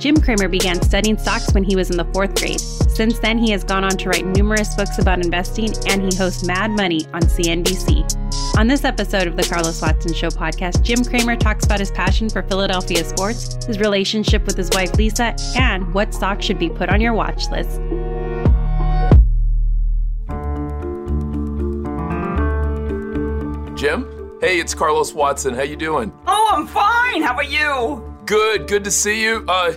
Jim Cramer began studying stocks when he was in the fourth grade. Since then, he has gone on to write numerous books about investing and he hosts Mad Money on CNBC. On this episode of the Carlos Watson Show podcast, Jim Cramer talks about his passion for Philadelphia sports, his relationship with his wife Lisa, and what stocks should be put on your watch list. Jim? Hey, it's Carlos Watson. How you doing? Oh, I'm fine. How about you? Good. Good to see you. Uh,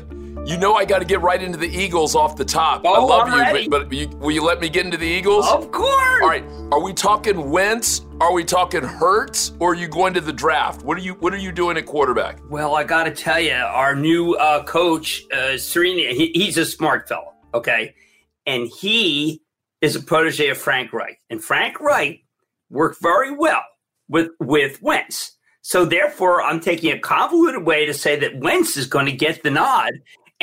you know I got to get right into the Eagles off the top. Oh, I love I'm you, ready. but, but you, will you let me get into the Eagles? Of course. All right. Are we talking Wentz? Are we talking Hurts? Or are you going to the draft? What are you What are you doing at quarterback? Well, I got to tell you, our new uh, coach, uh, Sirianni, he, he's a smart fellow, okay? And he is a protege of Frank Reich, And Frank Reich worked very well with, with Wentz. So therefore, I'm taking a convoluted way to say that Wentz is going to get the nod.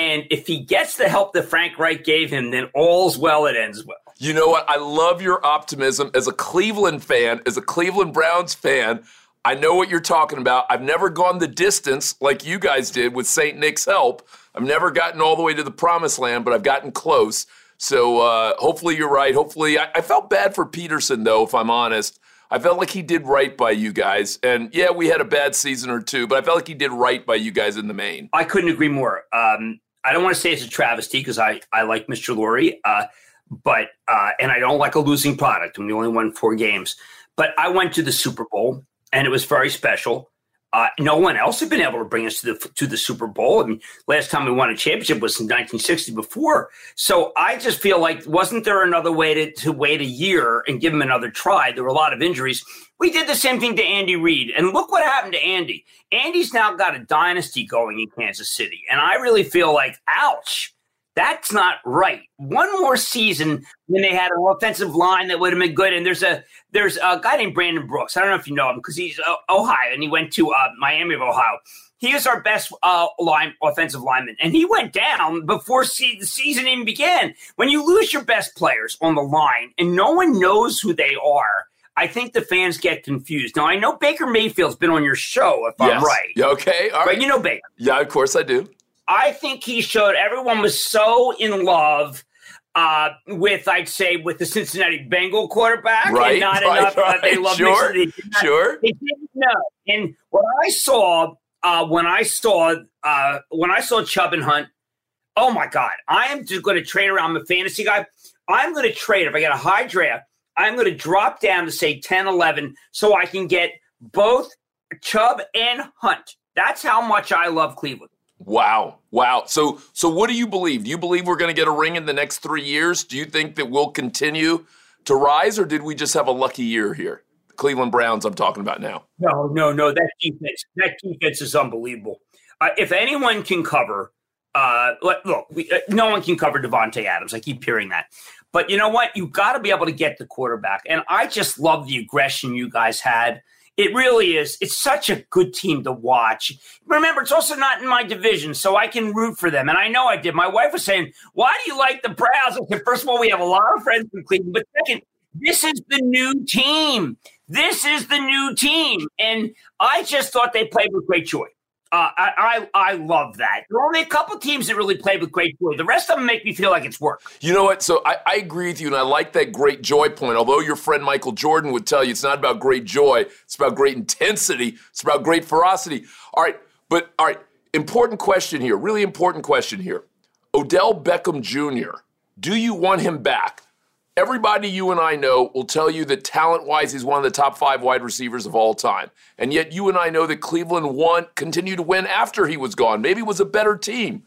And if he gets the help that Frank Reich gave him, then all's well, it ends well. You know what? I love your optimism as a Cleveland fan, as a Cleveland Browns fan. I know what you're talking about. I've never gone the distance like you guys did with St. Nick's help. I've never gotten all the way to the promised land, but I've gotten close. So uh, hopefully you're right. Hopefully, I, I felt bad for Pederson, though, if I'm honest. I felt like he did right by you guys. And yeah, we had a bad season or two, but I felt like he did right by you guys in the main. I couldn't agree more. Um, I don't want to say it's a travesty because I, I like Mr. Lurie, uh, but uh, and I don't like a losing product. And we only won four games, but I went to the Super Bowl and it was very special. Uh, no one else had been able to bring us to the to the Super Bowl. I mean, last time we won a championship was in 1960 before. So I just feel like wasn't there another way to, to wait a year and give him another try? There were a lot of injuries. We did the same thing to Andy Reid, and look what happened to Andy. Andy's now got a dynasty going in Kansas City, and I really feel like, ouch. That's not right. One more season when they had an offensive line that would have been good. And there's a there's a guy named Brandon Brooks. I don't know if you know him because he's uh, Ohio and he went to uh, Miami of Ohio. He is our best uh, line offensive lineman, and he went down before se- the season even began. When you lose your best players on the line and no one knows who they are, I think the fans get confused. Now I know Baker Mayfield's been on your show, if I'm right. Yeah, okay. All right. But you know Baker. yeah, of course I do. I think he showed everyone was so in love uh, with, I'd say, with the Cincinnati Bengal quarterback, Right, and not right, enough that they love Sure, They sure. They didn't know. And what I saw uh, when I saw uh, when I saw Chubb and Hunt, oh my God, I am just going to trade around. I'm a fantasy guy. I'm going to trade if I get a high draft. I'm going to drop down to say 10, 11, so I can get both Chubb and Hunt. That's how much I love Cleveland. Wow. Wow. So so what do you believe? Do you believe we're going to get a ring in the next 3 years? Do you think that we'll continue to rise or did we just have a lucky year here? Cleveland Browns I'm talking about now. No, no, no. That defense, that defense is unbelievable. Uh, if anyone can cover, uh, look, look we, uh, no one can cover Davante Adams. I keep hearing that, but you know what? You got to be able to get the quarterback. And I just love the aggression you guys had. It really is. It's such a good team to watch. Remember, it's also not in my division, so I can root for them. And I know I did. My wife was saying, Why do you like the Browns? I said, First of all, we have a lot of friends in Cleveland. But second, this is the new team. This is the new team. And I just thought they played with great joy. Uh, I, I I love that. There are only a couple teams that really played with great joy. The rest of them make me feel like it's work. You know what? So I, I agree with you, and I like that great joy point. Although your friend Michael Jordan would tell you it's not about great joy, it's about great intensity, it's about great ferocity. All right, but all right, important question here, really important question here. Odell Beckham Jr., do you want him back? Everybody you and I know will tell you that talent wise, he's one of the top five wide receivers of all time. And yet you and I know that Cleveland won, continued to win after he was gone. Maybe it was a better team.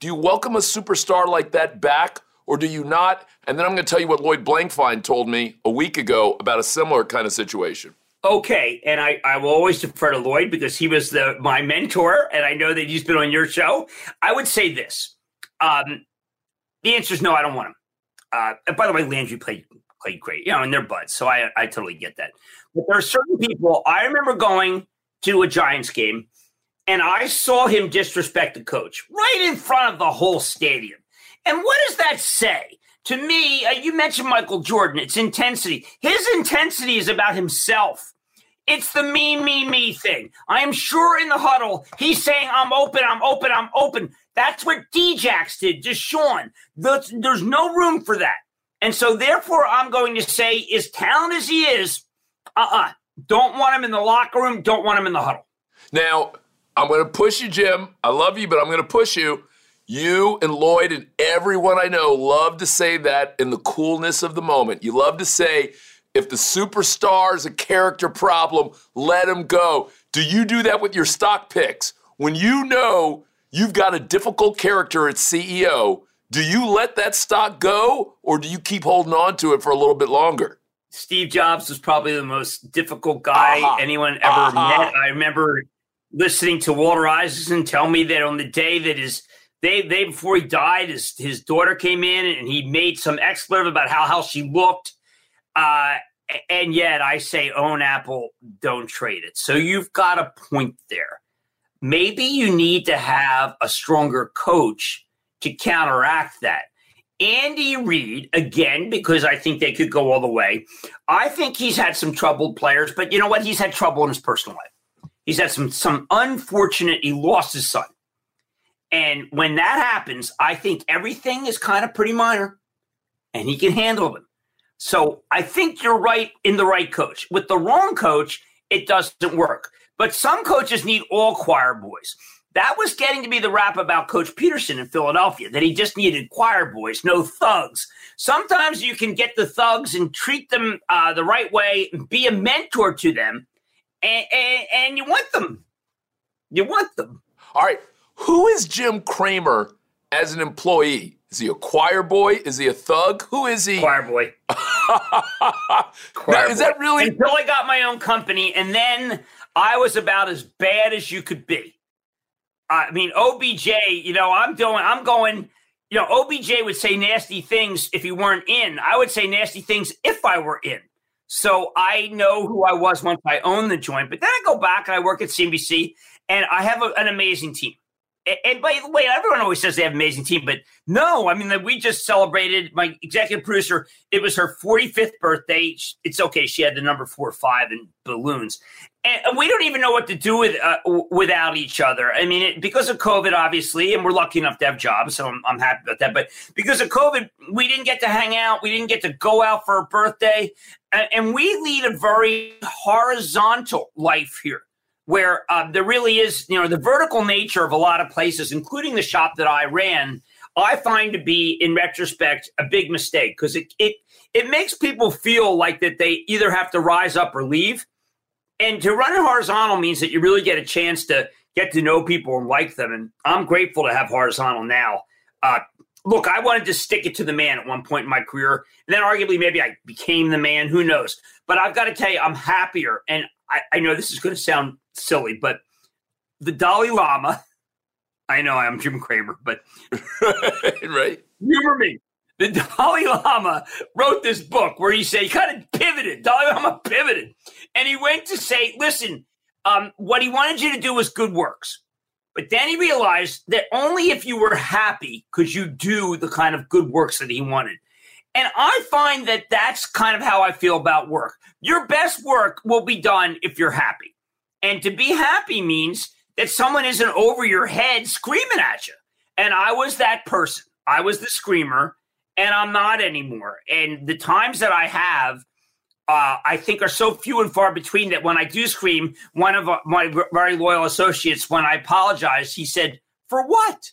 Do you welcome a superstar like that back or do you not? And then I'm going to tell you what Lloyd Blankfein told me a week ago about a similar kind of situation. Okay, and I, I will always defer to Lloyd because he was the my mentor, and I know that he's been on your show. I would say this: um, the answer is no. I don't want him. Uh, by the way, Landry played played great, you know, and they're buds, so I I totally get that. But there are certain people. I remember going to a Giants game, and I saw him disrespect the coach right in front of the whole stadium. And what does that say? To me, uh, you mentioned Michael Jordan. It's intensity. His intensity is about himself. It's the me, me, me thing. I am sure in the huddle, he's saying, I'm open, I'm open, I'm open. That's what Djax did to Sean. There's, there's no room for that. And so, therefore, I'm going to say, as talented as he is, uh uh-uh. uh, don't want him in the locker room, don't want him in the huddle. Now, I'm going to push you, Jim. I love you, but I'm going to push you. You and Lloyd and everyone I know love to say that in the coolness of the moment. You love to say, if the superstar is a character problem, let him go. Do you do that with your stock picks? When you know you've got a difficult character at CEO, do you let that stock go or do you keep holding on to it for a little bit longer? Steve Jobs was probably the most difficult guy uh-huh. anyone ever uh-huh. met. I remember listening to Walter Isaacson tell me that on the day that his day, day before he died, his, his daughter came in and he made some expletive about how, how she looked. Uh, and yet I say own Apple, don't trade it. So you've got a point there maybe you need to have a stronger coach to counteract that. Andy Reid, again, because I think they could go all the way. I think he's had some troubled players, but you know what? He's had trouble in his personal life. He's had some some unfortunate. He lost his son, and when that happens, I think everything is kind of pretty minor, and he can handle them. So I think you're right in the right coach. With the wrong coach, it doesn't work. But some coaches need all choir boys. That was getting to be the rap about Coach Pederson in Philadelphia, that he just needed choir boys, no thugs. Sometimes you can get the thugs and treat them uh, the right way, be a mentor to them, and, and, and you want them. You want them. All right. Who is Jim Cramer as an employee? Is he a choir boy? Is he a thug? Who is he? Choir boy. choir now, is boy. that really? Until I got my own company, and then I was about as bad as you could be. I mean, OBJ, you know, I'm doing, I'm going, you know, OBJ would say nasty things if he weren't in. I would say nasty things if I were in. So I know who I was once I owned the joint. But then I go back and I work at CNBC and I have a, an amazing team. And by the way, everyone always says they have an amazing team, but no, I mean, we just celebrated my executive producer. It was her 45th birthday. It's okay. She had the number four or five in balloons and we don't even know what to do with uh, without each other. I mean, it, because of COVID, obviously, and we're lucky enough to have jobs, so I'm, I'm, happy about that. But because of COVID, we didn't get to hang out. We didn't get to go out for a birthday, and, and we lead a very horizontal life here, where uh, there really is, you know, the vertical nature of a lot of places, including the shop that I ran. I find to be, in retrospect, a big mistake because it, it it makes people feel like that they either have to rise up or leave and to run it horizontal means that you really get a chance to get to know people and like them. And I'm grateful to have horizontal now. Uh, look, I wanted to stick it to the man at one point in my career. And then arguably maybe I became the man. Who knows? But I've got to tell you, I'm happier. And I, I know this is going to sound silly, but the Dalai Lama, I know I'm Jim Cramer, but right. Humor me. the Dalai Lama wrote this book where he said he kind of pivoted. Dalai Lama pivoted, and he went to say, "Listen, um, what he wanted you to do was good works." But then he realized that only if you were happy could you do the kind of good works that he wanted. And I find that that's kind of how I feel about work. Your best work will be done if you're happy. And to be happy means that someone isn't over your head screaming at you. And I was that person. I was the screamer, and I'm not anymore. And the times that I have, uh, I think are so few and far between that when I do scream, one of my very loyal associates, when I apologized, he said, For what?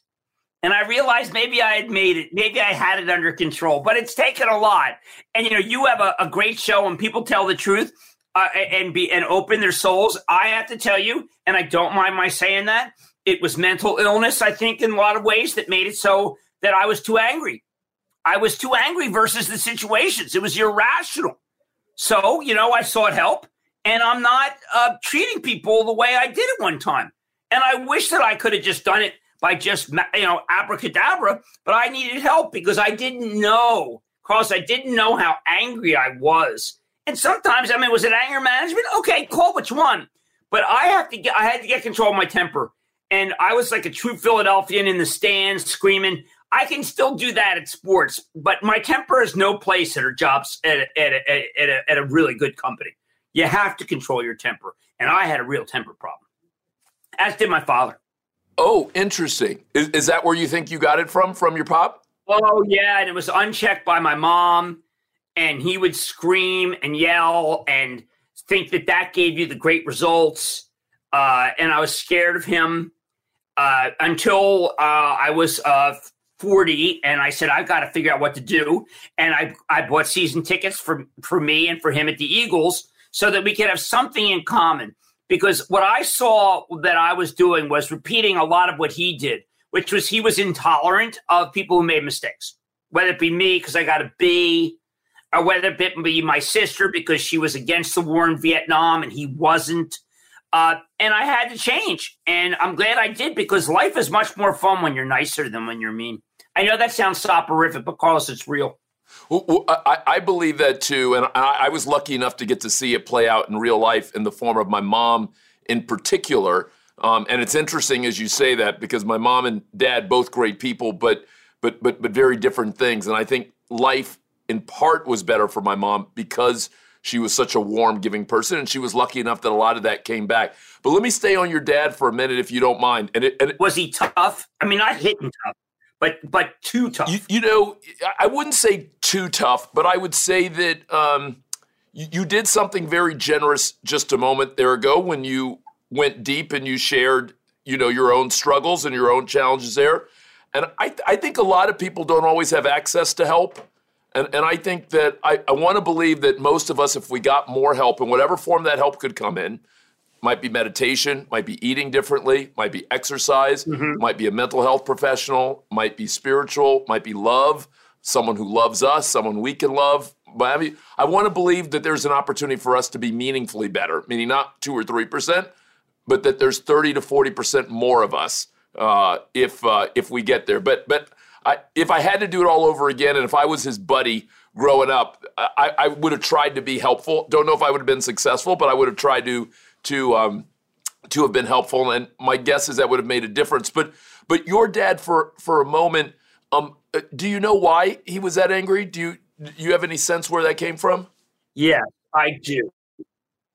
And I realized maybe I had made it, maybe I had it under control, but it's taken a lot. And you know, you have a, a great show and people tell the truth uh, and be and open their souls. I have to tell you, and I don't mind my saying that it was mental illness. I think in a lot of ways that made it so that I was too angry. I was too angry versus the situations. It was irrational. So, you know, I sought help and I'm not uh, treating people the way I did it one time. And I wish that I could have just done it by just, you know, abracadabra, but I needed help because I didn't know, Carlos, I didn't know how angry I was. And sometimes, I mean, was it anger management? Okay, call which one. But I have to get, I had to get control of my temper. And I was like a true Philadelphian in the stands screaming. I can still do that at sports, but my temper is no place at a jobs at a, at at a, at a really good company. You have to control your temper, and I had a real temper problem, as did my father. Oh, interesting. Is, is that where you think you got it from? From your pop? Oh yeah, and it was unchecked by my mom, and he would scream and yell and think that that gave you the great results. Uh, and I was scared of him uh, until uh, I was uh, 40 and I said, I've got to figure out what to do. And I, I bought season tickets for, for me and for him at the Eagles so that we could have something in common. Because what I saw that I was doing was repeating a lot of what he did, which was he was intolerant of people who made mistakes, whether it be me because I got a B, or whether it be my sister because she was against the war in Vietnam and he wasn't. Uh, and I had to change. And I'm glad I did because life is much more fun when you're nicer than when you're mean. I know that sounds soporific, but Carlos, it's real. Well, I, I, believe that too. And I, I, was lucky enough to get to see it play out in real life in the form of my mom in particular. Um, and it's interesting as you say that because my mom and dad, both great people, but, but, but, but very different things. And I think life in part was better for my mom because she was such a warm, giving person, and she was lucky enough that a lot of that came back. But let me stay on your dad for a minute, if you don't mind. And, it, and it, was he tough? I mean, not hitting tough, but but too tough. You, you, know, I wouldn't say too tough, but I would say that um, you, you did something very generous just a moment there ago when you went deep and you shared, you know, your own struggles and your own challenges there. And I, I think a lot of people don't always have access to help. And, and I think that I, I want to believe that most of us, if we got more help in whatever form that help could come in, might be meditation, might be eating differently, might be exercise, mm-hmm. might be a mental health professional, might be spiritual, might be love, someone who loves us, someone we can love. But I mean, I want to believe that there's an opportunity for us to be meaningfully better, meaning not two or three percent, but that there's 30 to 40 percent more of us uh, if uh, if we get there. But but I, if I had to do it all over again, and if I was his buddy growing up, I, I would have tried to be helpful. Don't know if I would have been successful, but I would have tried to to um, to have been helpful. And my guess is that would have made a difference. But but your dad, for for a moment, um, uh, do you know why he was that angry? Do you do you have any sense where that came from? Yeah, I do.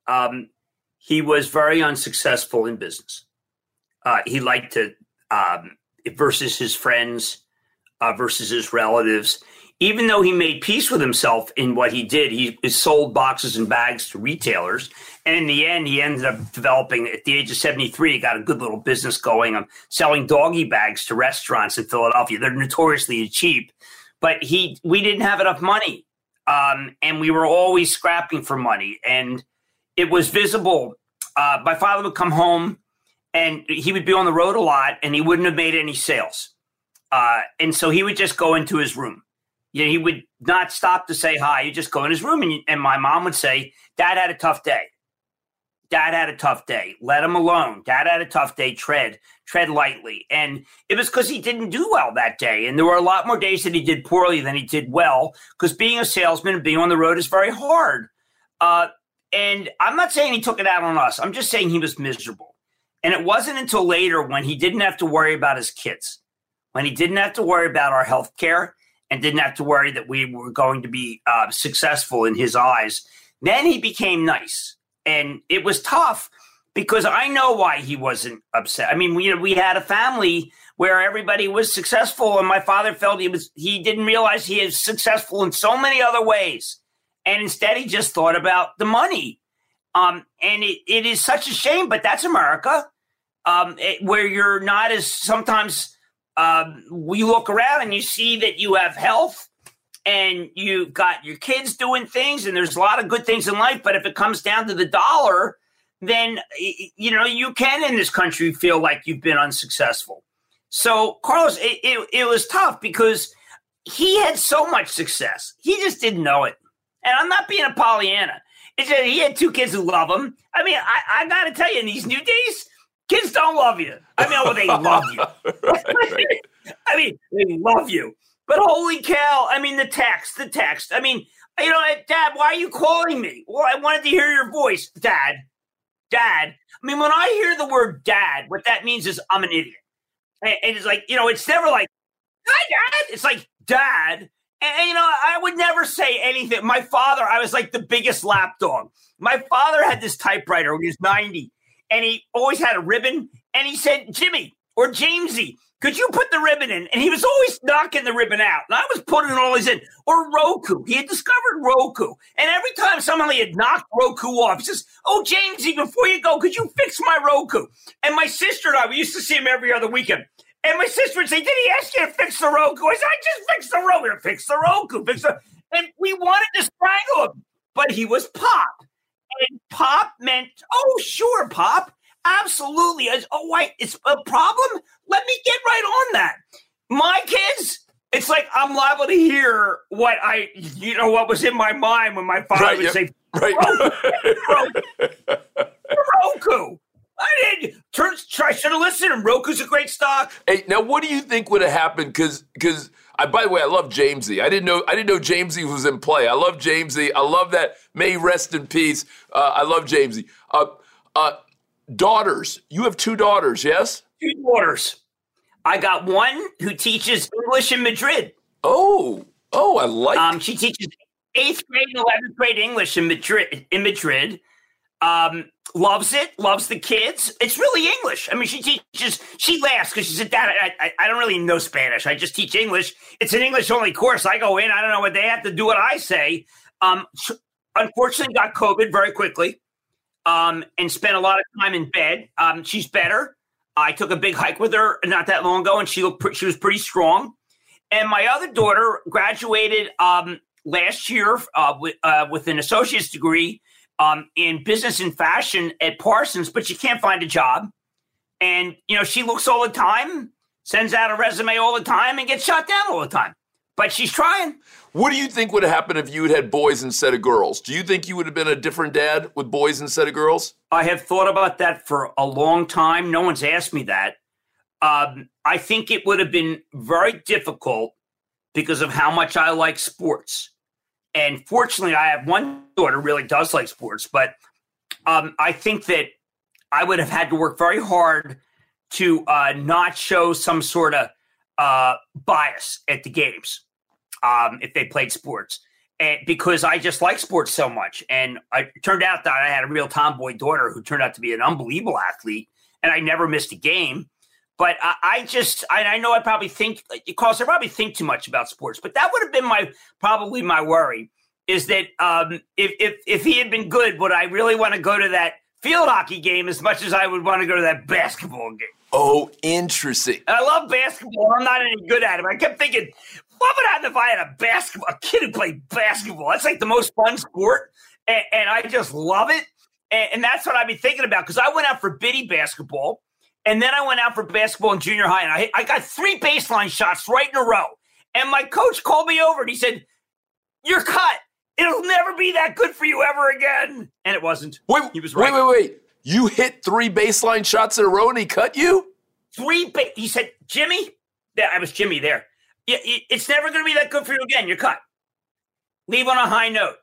Um, he was very unsuccessful in business. Uh, he liked to um, versus his friends uh, versus his relatives even though he made peace with himself in what he did, he sold boxes and bags to retailers. And in the end, he ended up developing, at the age of 73, he got a good little business going of selling doggy bags to restaurants in Philadelphia. They're notoriously cheap, but he, we didn't have enough money. Um, and we were always scrapping for money. And it was visible. Uh, my father would come home and he would be on the road a lot and he wouldn't have made any sales. Uh, and so he would just go into his room you know, he would not stop to say hi. He'd just go in his room, and, and my mom would say, "Dad had a tough day." Dad had a tough day. Let him alone. Dad had a tough day. Tread, tread lightly. And it was because he didn't do well that day. And there were a lot more days that he did poorly than he did well because being a salesman and being on the road is very hard. Uh, and I'm not saying he took it out on us. I'm just saying he was miserable. And it wasn't until later when he didn't have to worry about his kids, when he didn't have to worry about our health care and didn't have to worry that we were going to be uh, successful in his eyes, then he became nice and it was tough because I know why he wasn't upset. I mean, we we had a family where everybody was successful, and my father felt he was he didn't realize he is successful in so many other ways, and instead he just thought about the money. Um, and it, it is such a shame, but that's America, um, it, where you're not as sometimes um, we look around and you see that you have health and you've got your kids doing things and there's a lot of good things in life but if it comes down to the dollar then you know you can in this country feel like you've been unsuccessful. So carlos it, it, it was tough because he had so much success. He just didn't know it. And i'm not being a pollyanna. It's just, he had two kids who love him. I mean i, I gotta tell you in these new days kids don't love you i mean well they love you i mean they love you but holy cow, I mean, the text, the text. I mean, you know, Dad, why are you calling me? Well, I wanted to hear your voice, Dad. Dad. I mean, when I hear the word dad, what that means is I'm an idiot. And, it's like, you know, it's never like, hi, Dad. It's like, Dad. And, and, you know, I would never say anything. My father, I was like the biggest lapdog. My father had this typewriter when he was 90, and he always had a ribbon. And he said, Jimmy or Jamesy, could you put the ribbon in? And he was always knocking the ribbon out. And I was putting all his in. Or Roku. He had discovered Roku. And every time somebody had knocked Roku off, he says, Oh, Jamesy, before you go, could you fix my Roku? And my sister and I, we used to see him every other weekend. And my sister would say, Did he ask you to fix the Roku? I said, I just fixed the Roku. Fix the Roku. Fix the and we wanted to strangle him. But he was pop. And pop meant, oh, sure, pop. Absolutely. Oh, wait, it's a problem? Let me get right on that. My kids, it's like I'm liable to hear what I, you know, what was in my mind when my father right, would yep. say, right. Roku. Roku. I didn't. Turn, I should have listened. Roku's a great stock. Hey, now what do you think would have happened? Because, because. I, by the way, I love Jamesy. I didn't know I didn't know Jamesy was in play. I love Jamesy. I love that. May rest in peace. Uh, I love Jamesy. Uh, uh, daughters. You have two daughters, yes? Two daughters. I got one who teaches English in Madrid. Oh, oh, I like. Um, she teaches eighth grade and eleventh grade English in Madrid. In Madrid, um, loves it. Loves the kids. It's really English. I mean, she teaches. She laughs because she said, "Dad, I, I, I don't really know Spanish. I just teach English. It's an English only course. I go in. I don't know what they have to do. What I say." Um, unfortunately, got COVID very quickly um, and spent a lot of time in bed. Um, she's better. I took a big hike with her not that long ago, and she looked she was pretty strong. And my other daughter graduated um, last year uh, uh, with an associate's degree um, in business and fashion at Parsons, but she can't find a job. And you know, she looks all the time, sends out a resume all the time, and gets shot down all the time. But she's trying. What do you think would have happened if you had had boys instead of girls? Do you think you would have been a different dad with boys instead of girls? I have thought about that for a long time. No one's asked me that. Um, I think it would have been very difficult because of how much I like sports. And fortunately, I have one daughter who really does like sports, but um, I think that I would have had to work very hard to uh, not show some sort of uh, bias at the games um, if they played sports. And because I just like sports so much. And it turned out that I had a real tomboy daughter who turned out to be an unbelievable athlete, and I never missed a game. But I, I just, I, I, know I probably think, because I probably think too much about sports, but that would have been my, probably my worry is that um, if, if, if he had been good, would I really want to go to that field hockey game as much as I would want to go to that basketball game? Oh, interesting. I love basketball. I'm not any good at it. I kept thinking, what would happen if I had a basketball a kid who played basketball? That's like the most fun sport, and, and I just love it. And, and that's what I've been thinking about because I went out for biddy basketball, and then I went out for basketball in junior high, and I I got three baseline shots right in a row. And my coach called me over and he said, "You're cut. It'll never be that good for you ever again." And it wasn't. Wait, he was right. Wait, wait, wait. You hit three baseline shots in a row and he cut you? Three. Ba- he said, Jimmy. Yeah, I was Jimmy there. Yeah, it's never going to be that good for you again. You're cut. Leave on a high note.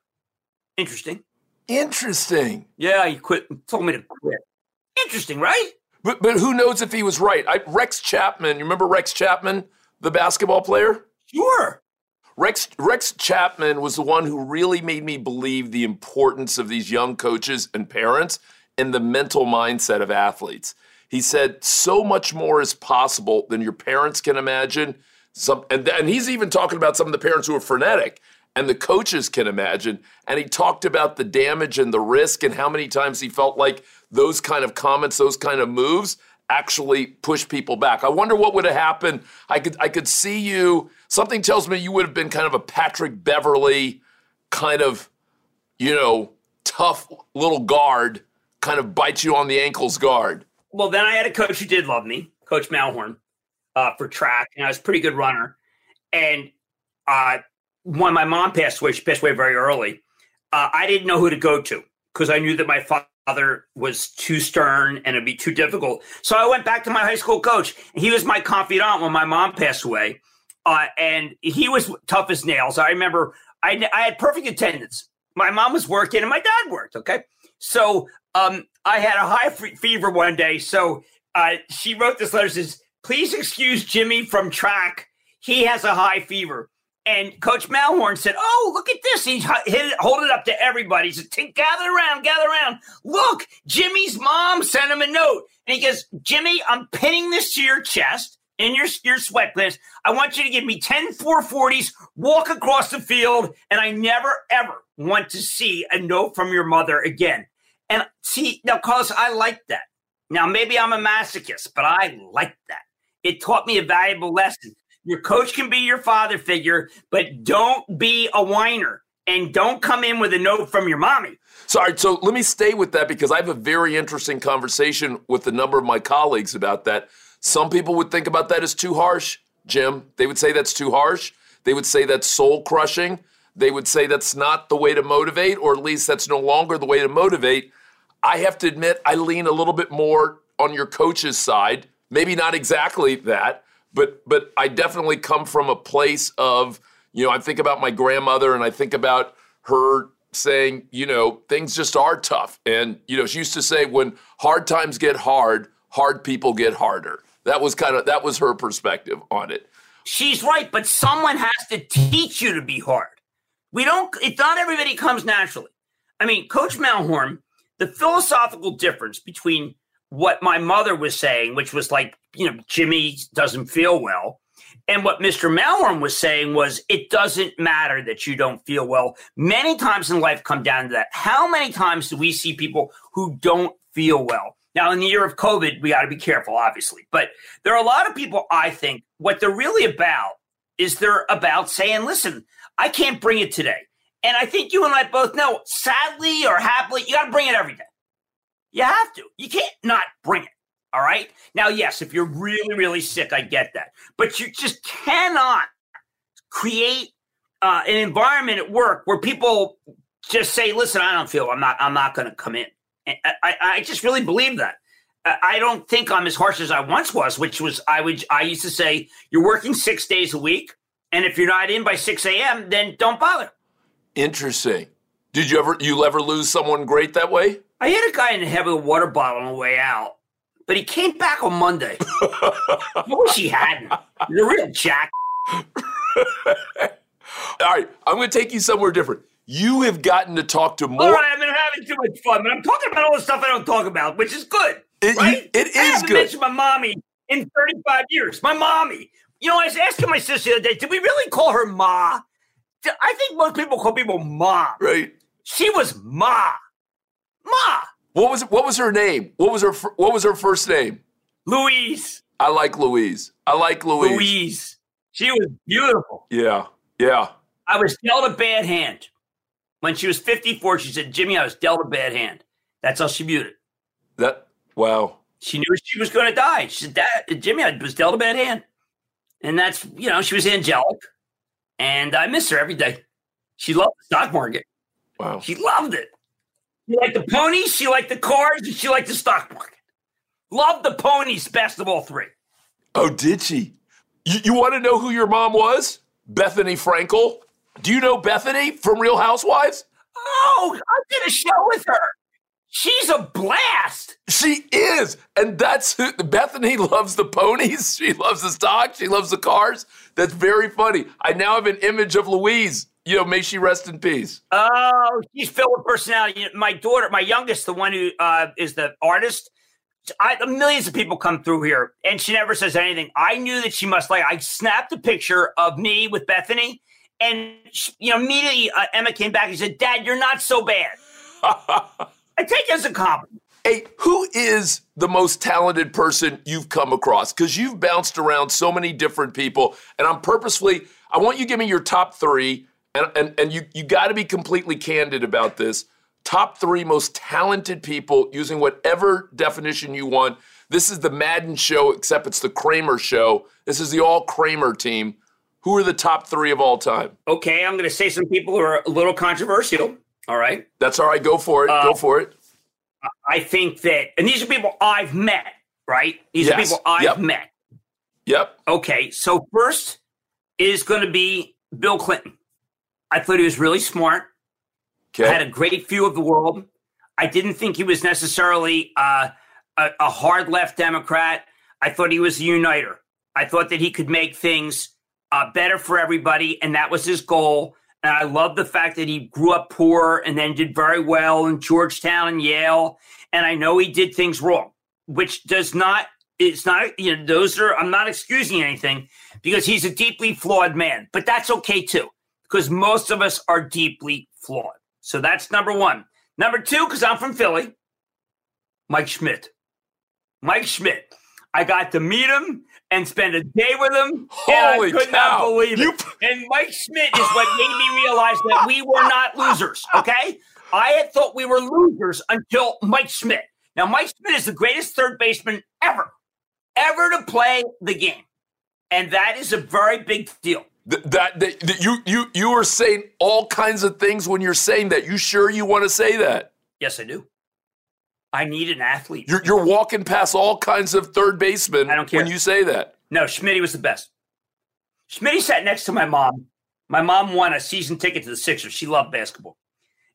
Interesting. Interesting. Yeah, he quit. Told me to quit. Interesting, right? But but who knows if he was right? I, Rex Chapman. You remember Rex Chapman, the basketball player? Sure. Rex Rex Chapman was the one who really made me believe the importance of these young coaches and parents and the mental mindset of athletes. He said so much more is possible than your parents can imagine. Some, and, and he's even talking about some of the parents who are frenetic and the coaches can imagine. And he talked about the damage and the risk and how many times he felt like those kind of comments, those kind of moves actually push people back. I wonder what would have happened. I could I could see you. Something tells me you would have been kind of a Patrick Beverley kind of, you know, tough little guard, kind of bite you on the ankles guard. Well, then I had a coach who did love me, Coach Malhorn, uh, for track, and I was a pretty good runner. And uh, when my mom passed away, she passed away very early. Uh, I didn't know who to go to because I knew that my father was too stern and it'd be too difficult. So I went back to my high school coach. He was my confidant when my mom passed away, uh, and he was tough as nails. I remember I, I had perfect attendance. My mom was working and my dad worked. Okay, so um, I had a high fever one day. So uh, she wrote this letter says, "Please excuse Jimmy from track. He has a high fever." And Coach Malhorn said, "Oh, look at this! He hit it, hold it up to everybody. He said, gather around, gather around. Look, Jimmy's mom sent him a note, and he goes, Jimmy, I'm pinning this to your chest in your your sweatpants. I want you to give me 10 440s, walk across the field, and I never ever want to see a note from your mother again." And see, now, Carlos, I like that. Now, maybe I'm a masochist, but I like that. It taught me a valuable lesson. Your coach can be your father figure, but don't be a whiner and don't come in with a note from your mommy. Sorry, so let me stay with that because I have a very interesting conversation with a number of my colleagues about that. Some people would think about that as too harsh, Jim. They would say that's too harsh. They would say that's soul crushing. They would say that's not the way to motivate, or at least that's no longer the way to motivate. I have to admit, I lean a little bit more on your coach's side. Maybe not exactly that, but but I definitely come from a place of you know I think about my grandmother and I think about her saying you know things just are tough. And you know she used to say when hard times get hard hard people get harder. That was kind of that was her perspective on it. She's right but someone has to teach you to be hard. We don't it's not everybody comes naturally. I mean coach malhorn the philosophical difference between what my mother was saying, which was like, you know, Jimmy doesn't feel well. And what Mr. Malhorn was saying was, it doesn't matter that you don't feel well. Many times in life come down to that. How many times do we see people who don't feel well? Now, in the year of COVID, we got to be careful, obviously. But there are a lot of people, I think, what they're really about is they're about saying, listen, I can't bring it today. And I think you and I both know, sadly or happily, you got to bring it every day. You have to. You can't not bring it. All right. Now, yes, if you're really, really sick, I get that. But you just cannot create uh, an environment at work where people just say, "Listen, I don't feel. I'm not. I'm not going to come in." I, I, I just really believe that. I don't think I'm as harsh as I once was, which was I would I used to say, "You're working six days a week, and if you're not in by six a.m., then don't bother." Interesting. Did you ever you ever lose someone great that way? I hit a guy in the head with a water bottle on the way out, but he came back on Monday. I wish he hadn't. A real jack. all right, I'm going to take you somewhere different. You have gotten to talk to more. All right, I've been having too much fun, but I'm talking about all the stuff I don't talk about, which is good. It, right? it is I haven't good. mentioned my mommy in 35 years. My mommy. You know, I was asking my sister the other day, did we really call her Ma? I think most people call people Ma. Right. She was Ma. Ma. What was what was her name? What was her what was her first name? Louise. I like Louise. I like Louise. Louise. She was beautiful. Yeah. Yeah. I was dealt a bad hand. When she was 54, she said, Jimmy, I was dealt a bad hand. That's how she viewed it. That wow. She knew she was going to die. She said, That Jimmy, I was dealt a bad hand. And that's, you know, she was angelic. And I miss her every day. She loved the stock market. Wow. She loved it. She liked the ponies, she liked the cars, and she liked the stock market. Loved the ponies best of all three. Oh, did she? You, you want to know who your mom was? Bethenny Frankel. Do you know Bethenny from Real Housewives? Oh, I did a show with her. She's a blast. She is. And that's who Bethenny loves the ponies. She loves the stock. She loves the cars. That's very funny. I now have an image of Louise. You know, may she rest in peace. Oh, she's filled with personality. My daughter, my youngest, the one who uh, is the artist, I, millions of people come through here, and she never says anything. I knew that she must like. I snapped a picture of me with Bethenny, and she, you know, immediately uh, Emma came back and said, "Dad, you're not so bad." I take it as a compliment. Hey, who is the most talented person you've come across? Because you've bounced around so many different people, and I'm purposefully. I want you to give me your top three, and and, and you you got to be completely candid about this top three most talented people using whatever definition you want. This is the Madden show, except it's the Cramer show. This is the all Cramer team. Who are the top three of all time? Okay, I'm going to say some people who are a little controversial. All right. That's all right. Go for it. Uh, Go for it. I think that, and these are people I've met, right? These yes. are people I've yep. met. Yep. Okay. So first is going to be Bill Clinton. I thought he was really smart. Okay. Had a great view of the world. I didn't think he was necessarily uh, a, a hard left Democrat. I thought he was a uniter. I thought that he could make things uh, better for everybody, and that was his goal. And I love the fact that he grew up poor and then did very well in Georgetown and Yale. And I know he did things wrong, which does not, it's not, you know, those are, I'm not excusing anything because he's a deeply flawed man, but that's okay too, because most of us are deeply flawed. So that's number one. Number two, because I'm from Philly, Mike Schmidt. Mike Schmidt. I got to meet him and spend a day with him. Holy and I could cow. not believe you... it. And Mike Schmidt is what made me realize that we were not losers. Okay. I had thought we were losers until Mike Schmidt. Now, Mike Schmidt is the greatest third baseman ever, ever to play the game. And that is a very big deal. That, that, that, you you you are saying all kinds of things when you're saying that. You sure you want to say that? Yes, I do. I need an athlete. You're, you're walking past all kinds of third basemen I don't care. when you say that. No, Schmidt was the best. Schmidt sat next to my mom. My mom won a season ticket to the Sixers. She loved basketball.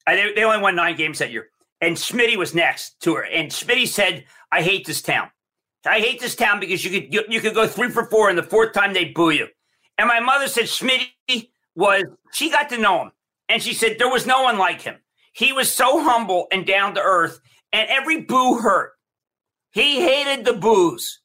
they, they only won nine games that year. And Schmidt was next to her. And Schmidt said, I hate this town. I hate this town because you could you, you could go three for four, and the fourth time they boo you. And my mother said Schmitty was, she got to know him. And she said there was no one like him. He was so humble and down to earth, and every boo hurt. He hated the boos.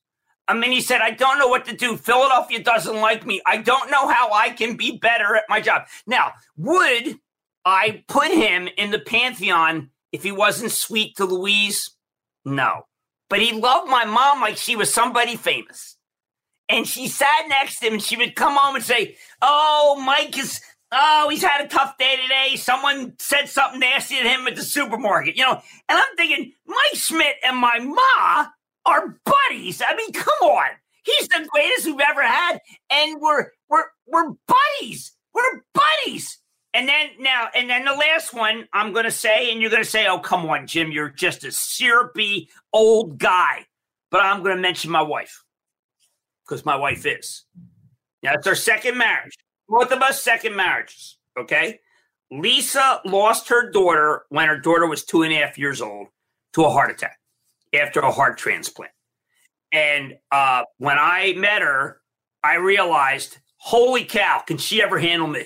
I mean, he said, I don't know what to do. Philadelphia doesn't like me. I don't know how I can be better at my job. Now, would I put him in the pantheon if he wasn't sweet to Louise? No. But he loved my mom like she was somebody famous and she sat next to him and she would come home and say, Oh, Mike is, oh, he's had a tough day today. Someone said something nasty to him at the supermarket, you know. And I'm thinking, Mike Schmidt and my ma are buddies. I mean, come on. He's the greatest we've ever had. And we're, we're, we're buddies. We're buddies. And then now, and then the last one I'm going to say, and you're going to say, oh, come on, Jim, you're just a syrupy old guy. But I'm going to mention my wife because my wife is. Now, it's our second marriage. Both of us second marriages. Okay. Lisa lost her daughter when her daughter was two and a half years old to a heart attack after a heart transplant. And uh, when I met her, I realized, holy cow, can she ever handle me?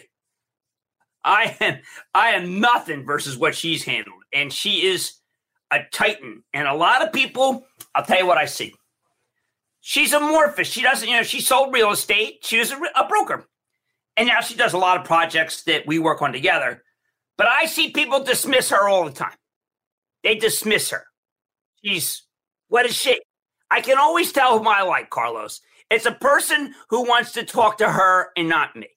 I am I am nothing versus what she's handled. And she is a titan. And a lot of people, I'll tell you what I see. She's amorphous. She doesn't, you know, she sold real estate. She was a, a broker. And now she does a lot of projects that we work on together. But I see people dismiss her all the time. They dismiss her. She's, what is she? I can always tell who I like, Carlos. It's a person who wants to talk to her and not me.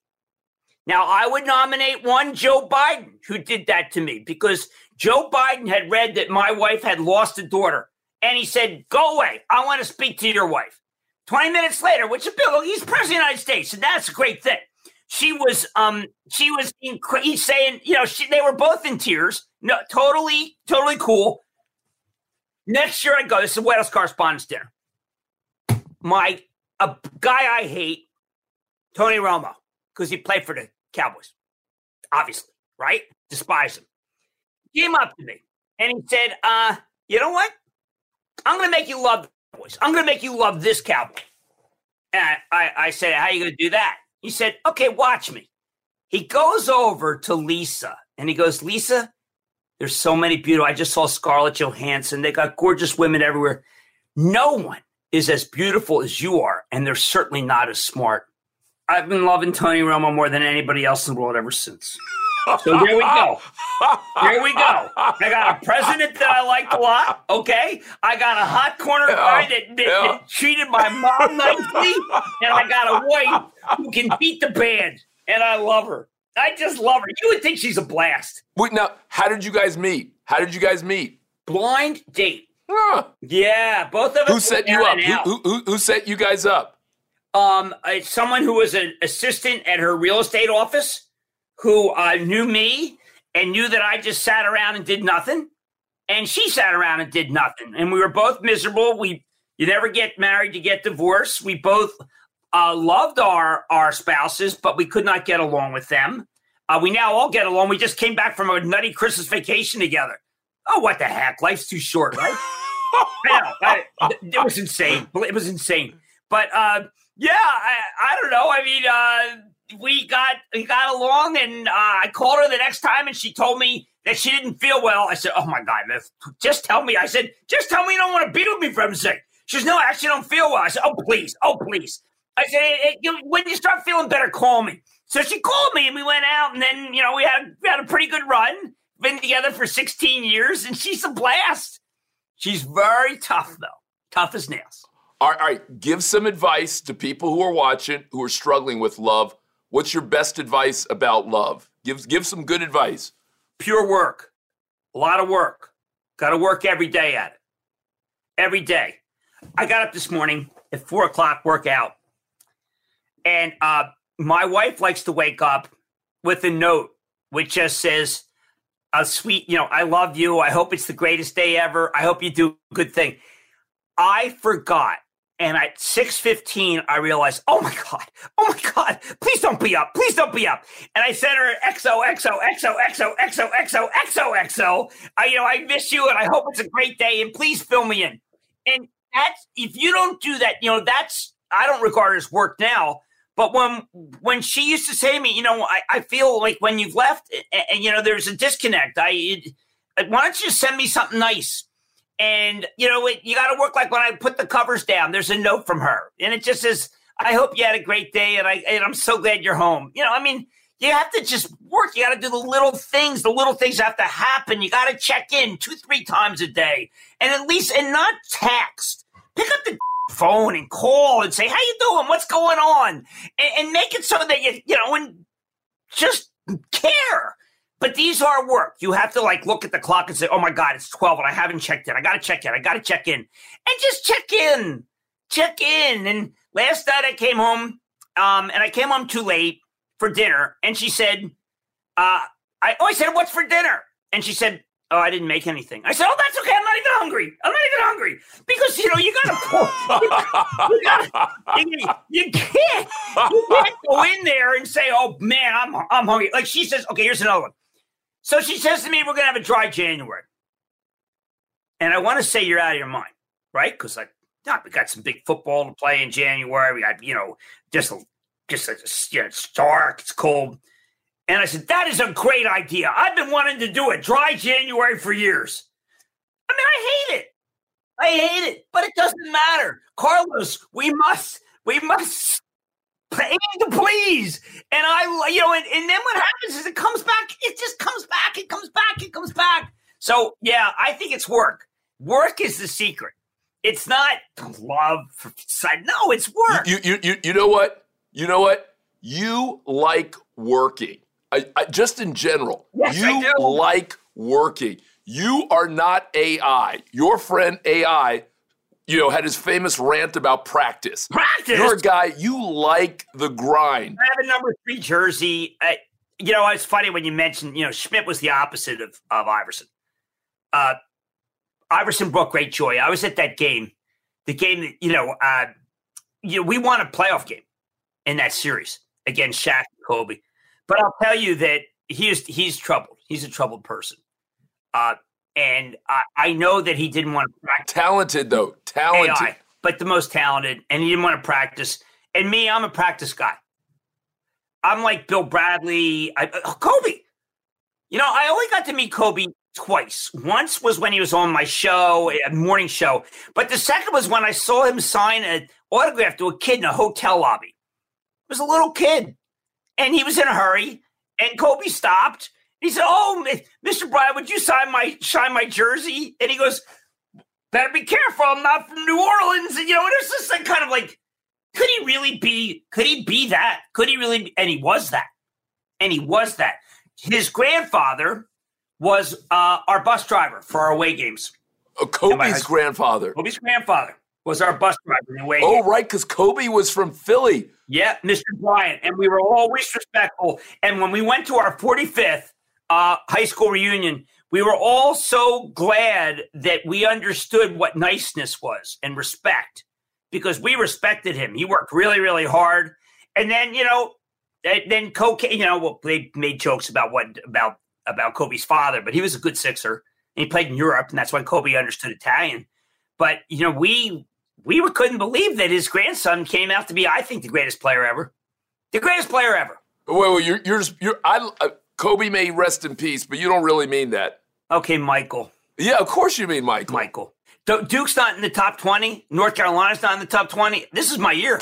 Now, I would nominate one Joe Biden who did that to me because Joe Biden had read that my wife had lost a daughter. And he said, Go away. I want to speak to your wife. 20 minutes later, which is Bill, he's president of the United States, and that's a great thing. She was, um, she was, inc- he's saying, you know, she, they were both in tears, No, totally, totally cool. Next year I go. This is White House Correspondents' Dinner. My a guy I hate, Tony Romo, because he played for the Cowboys. Obviously, right? Despise him. Came up to me and he said, uh, you know what? I'm gonna make you love Cowboys. I'm gonna make you love this cowboy. And I, I, said, How are you gonna do that? He said, Okay, watch me. He goes over to Lisa and he goes, Lisa, there's so many beautiful. I just saw Scarlett Johansson. They got gorgeous women everywhere. No one is as beautiful as you are, and they're certainly not as smart. I've been loving Tony Romo more than anybody else in the world ever since. So there we go. There we go. I got a president that I liked a lot. Okay. I got a hot corner guy that, that, that treated my mom nicely. And I got a wife who can beat the band. And I love her. I just love her. You would think she's a blast. Wait, now, how did you guys meet? How did you guys meet? Blind date. Huh. Yeah, both of us. Who set you up? Who, who, who, who set you guys up? um, uh, someone who was an assistant at her real estate office who uh, knew me and knew that I just sat around and did nothing. And she sat around and did nothing. And we were both miserable. We you never get married, you get divorced. We both uh, loved our our spouses, but we could not get along with them. Uh, we now all get along. We just came back from a nutty Christmas vacation together. Oh, what the heck? Life's too short, right? I. I, it was insane. It was insane. But uh, yeah, I, I don't know. I mean, uh, we got we got along, and uh, I called her the next time, and she told me that she didn't feel well. I said, "Oh my god, just tell me." I said, "Just tell me you don't want to be with me for heaven's sake." She says, "No, I actually don't feel well." I said, "Oh please, oh please." I said, "Eh, eh, you- "When you start feeling better, call me." So she called me, and we went out, and then you know we had we had a pretty good run. Been together for 16 years, and she's a blast. She's very tough, though, tough as nails. All right, all right, give some advice to people who are watching who are struggling with love. What's your best advice about love? Give give some good advice. pure work, a lot of work. Got to work every day at it. Every day. I got up this morning at four o'clock, workout. and uh, my wife likes to wake up with a note which just says, "A sweet, you know, I love you. I hope it's the greatest day ever. I hope you do a good thing." I forgot. And at 6.15, I realized, oh my God, oh my God, please don't be up, please don't be up. And I sent her XO, XO, XO, XO, XO, XO, XO, XO. I, you know, I miss you and I hope it's a great day and please fill me in. And that's, if you don't do that, you know, that's, I don't regard it as work now. But when when she used to say to me, you know, I, I feel like when you've left and, and you know, there's a disconnect. I, it, why don't you send me something nice? And you know, it, you got to work like when I put the covers down. There's a note from her, and it just says, "I hope you had a great day, and I and I'm so glad you're home." You know, I mean, you have to just work. You got to do the little things. The little things have to happen. You got to check in two, three times a day, and at least and not text. Pick up the phone and call and say, "How you doing? What's going on?" And, and make it so that you you know and just care. But these are work. You have to like look at the clock and say, "Oh my God, it's twelve, and I haven't checked in. I got to check in. I got to check in, and just check in, check in." And last night I came home, um, and I came home too late for dinner, and she said, uh, "I always said, what's for dinner?" And she said, "Oh, I didn't make anything." I said, "Oh, that's okay. I'm not even hungry. I'm not even hungry because you know you gotta you, gotta, you, you can't you can't go in there and say, "Oh man, I'm I'm hungry." Like she says, "Okay, here's another one." So she says to me, "We're gonna have a dry January," and I want to say you're out of your mind, right? Because like, nah, we got some big football to play in January. We got you know just a, just a, you know, it's dark, it's cold, and I said that is a great idea. I've been wanting to do a dry January for years. I mean, I hate it. I hate it, but it doesn't matter. Carlos, we must, we must to please. And I, you know, and, and then what happens is it comes back. It just comes back. It comes back. It comes back. So yeah, I think it's work. Work is the secret. It's not love for side. No, it's work. You, you, you, you know what? You know what? You like working. I, I, just in general, Yes, you I do. like working. You are not AI. Your friend AI, you know, had his famous rant about practice. Practice. You're a guy, you like the grind. I have a number three jersey. I, you know, it's funny when you mentioned, you know, Schmidt was the opposite of, of Iverson. Uh, Iverson brought great joy. I was at that game, the game that, you know, uh, you know, we won a playoff game in that series against Shaq and Kobe. But I'll tell you that he is he's troubled. He's a troubled person. Uh, and I, I know that he didn't want to practice. Talented though, talented. AI, but the most talented, and he didn't want to practice. And me, I'm a practice guy. I'm like Bill Bradley, I, uh, Kobe. You know, I only got to meet Kobe twice. Once was when he was on my show, a morning show, but the second was when I saw him sign an autograph to a kid in a hotel lobby. It was a little kid, and he was in a hurry. And Kobe stopped. He said, "Oh, Mr. Bryant, would you sign my sign my jersey?" And he goes, "Better be careful. I'm not from New Orleans." And you know, it was just like kind of like could he really be? Could he be that? Could he really? Be, and he was that. And he was that. His grandfather was uh, our bus driver for our away games. Uh, Kobe's grandfather. Kobe's grandfather was our bus driver in away. Games. Oh, games. right, because Kobe was from Philly. Yeah, Mr. Bryant, and we were always respectful. And when we went to our 45th uh, high school reunion, we were all so glad that we understood what niceness was and respect because we respected him. He worked really, really hard. And then, you know, then cocaine, you know, well, they made jokes about what about about Kobe's father, but he was a good sixer. And he played in Europe, and that's why Kobe understood Italian. But you know, we we couldn't believe that his grandson came out to be, I think, the greatest player ever, the greatest player ever. Wait, wait, you're you're, you're I Kobe may rest in peace, but you don't really mean that. Okay, Michael. Yeah, of course you mean Michael. Michael. Duke's not in the top 20. North Carolina's not in the top 20. This is my year.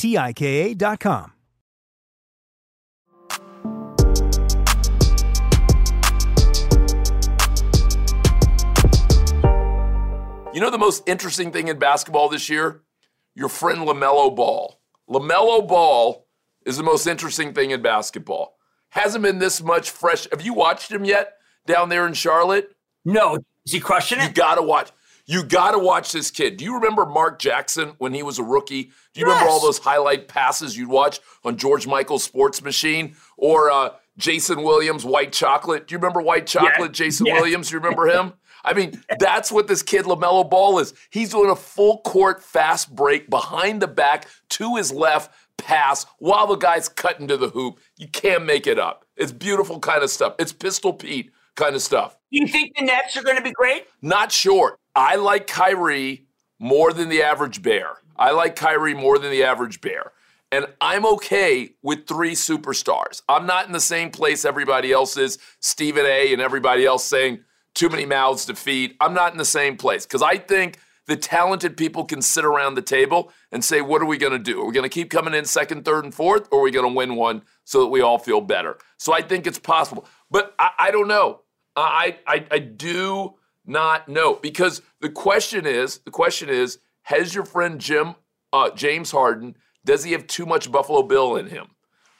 T-I-K-A dot com. You know the most interesting thing in basketball this year? Your friend LaMelo Ball. LaMelo Ball is the most interesting thing in basketball. Hasn't been this much fresh. Have you watched him yet down there in Charlotte? No. Is he crushing it? You gotta watch. You got to watch this kid. Do you remember Mark Jackson when he was a rookie? Do you yes. remember all those highlight passes you'd watch on George Michael's Sports Machine or uh, Jason Williams, White Chocolate? Do you remember White Chocolate. Jason yeah. Williams? Do you remember him? I mean, that's what this kid LaMelo Ball is. He's doing a full court fast break behind the back to his left pass while the guy's cutting to the hoop. You can't make it up. It's beautiful kind of stuff. It's Pistol Pete kind of stuff. Do you think the Nets are going to be great? Not sure. I like Kyrie more than the average bear. I like Kyrie more than the average bear. And I'm okay with three superstars. I'm not in the same place everybody else is, Stephen A. and everybody else saying too many mouths to feed. I'm not in the same place because I think the talented people can sit around the table and say, what are we going to do? Are we going to keep coming in second, third, and fourth, or are we going to win one so that we all feel better? So I think it's possible. But I, I don't know. I, I, I do not know? Because the question is, the question is, has your friend Jim uh, James Harden does he have too much Buffalo Bill in him?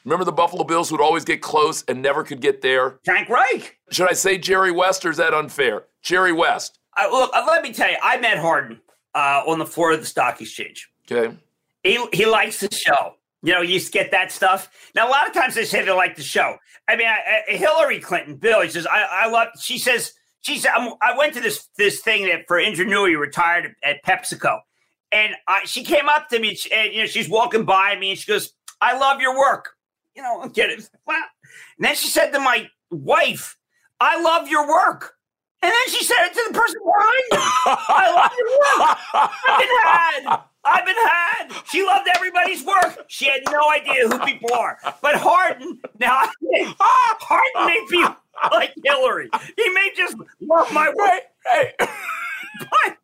Remember the Buffalo Bills would always get close and never could get there? Frank Reich. Should I say Jerry West or is that unfair? Jerry West. Uh, look, uh, let me tell you, I met Harden uh, on the floor of the stock exchange. Okay. He, he likes the show. You know, you used to get that stuff. Now, a lot of times they say they like the show. I mean, I, I, Hillary Clinton, Bill, he says, I, I love, she says, she said, I'm, i went to this this thing that for Indra Nooyi retired at PepsiCo. And I, she came up to me, and, you know, she's walking by me, and she goes, I love your work. You know, get it. Wow. And then she said to my wife, I love your work. And then she said it to the person behind me. I love your work. I've been had. I've been had. She loved everybody's work. She had no idea who people are. But Harden, now Harden may be like Hillary. He may just love my. Hey, hey. but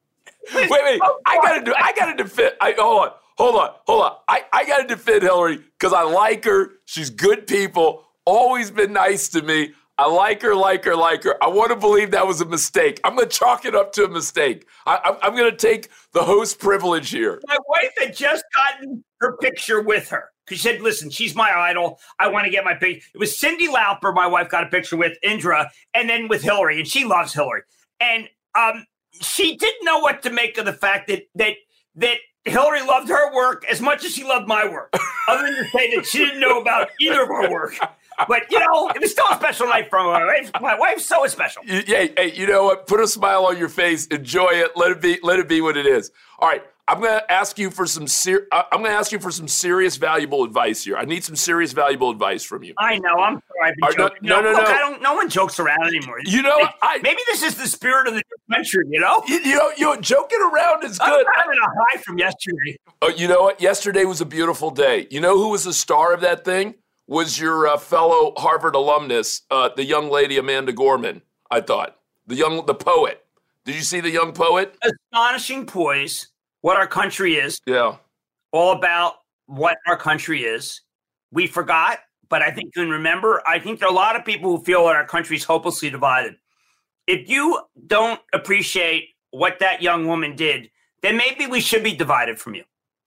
wait, wait. I gotta do. I gotta defend. I hold on. Hold on. Hold on. I, I gotta defend Hillary because I like her. She's good people. Always been nice to me. I like her, like her, like her. I want to believe that was a mistake. I'm going to chalk it up to a mistake. I, am going to take the host privilege here. My wife had just gotten her picture with her. She said, listen, she's my idol. I want to get my picture. It was Cyndi Lauper, my wife got a picture with Indra, and then with Hillary, and she loves Hillary. And um, she didn't know what to make of the fact that that that Hillary loved her work as much as she loved my work, other than to say that she didn't know about either of our work. But you know, it was still a special night for my wife. My wife's so special. Yeah, hey, you know what? Put a smile on your face. Enjoy it. Let it be. Let it be what it is. All right. I'm going to ask you for some ser- uh, I'm going to ask you for some serious, valuable advice here. I need some serious, valuable advice from you. I know. I'm sorry. I've been no, no, no, Look, no. I don't. No one jokes around anymore. You know, maybe, I, maybe this is the spirit of the country. You know. You, you know, you know, joking around is good. I'm having a high from yesterday. Oh, you know what? Yesterday was a beautiful day. You know who was the star of that thing? Was your uh, fellow Harvard alumnus, uh, the young lady Amanda Gorman? I thought the young, the poet. Did you see the young poet? Astonishing poise what our country is. Yeah. All about what our country is. We forgot, but I think you can remember. I think there are a lot of people who feel that our country is hopelessly divided. If you don't appreciate what that young woman did, then maybe we should be divided from you.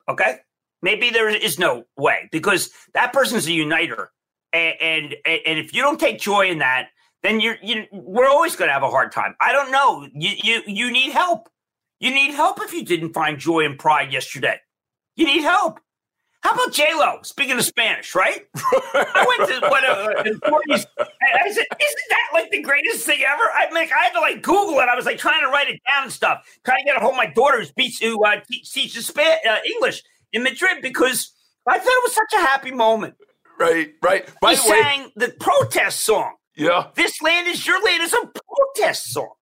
Okay? Maybe there is no way because that person's a uniter. And, and, and if you don't take joy in that, then you're, you, we're always going to have a hard time. I don't know. You, you, you need help. You need help if you didn't find joy and pride yesterday. You need help. How about J Lo? Speaking of Spanish, right? I went to what uh, I said, "Isn't that like the greatest thing ever?" I mean, I had to like Google it. I was like trying to write it down and stuff, trying to get a hold of my daughter who uh, teaches Spanish, uh, English in Madrid because I thought it was such a happy moment. Right, right. By he the way, sang the protest song. Yeah, this land is your land is a protest song.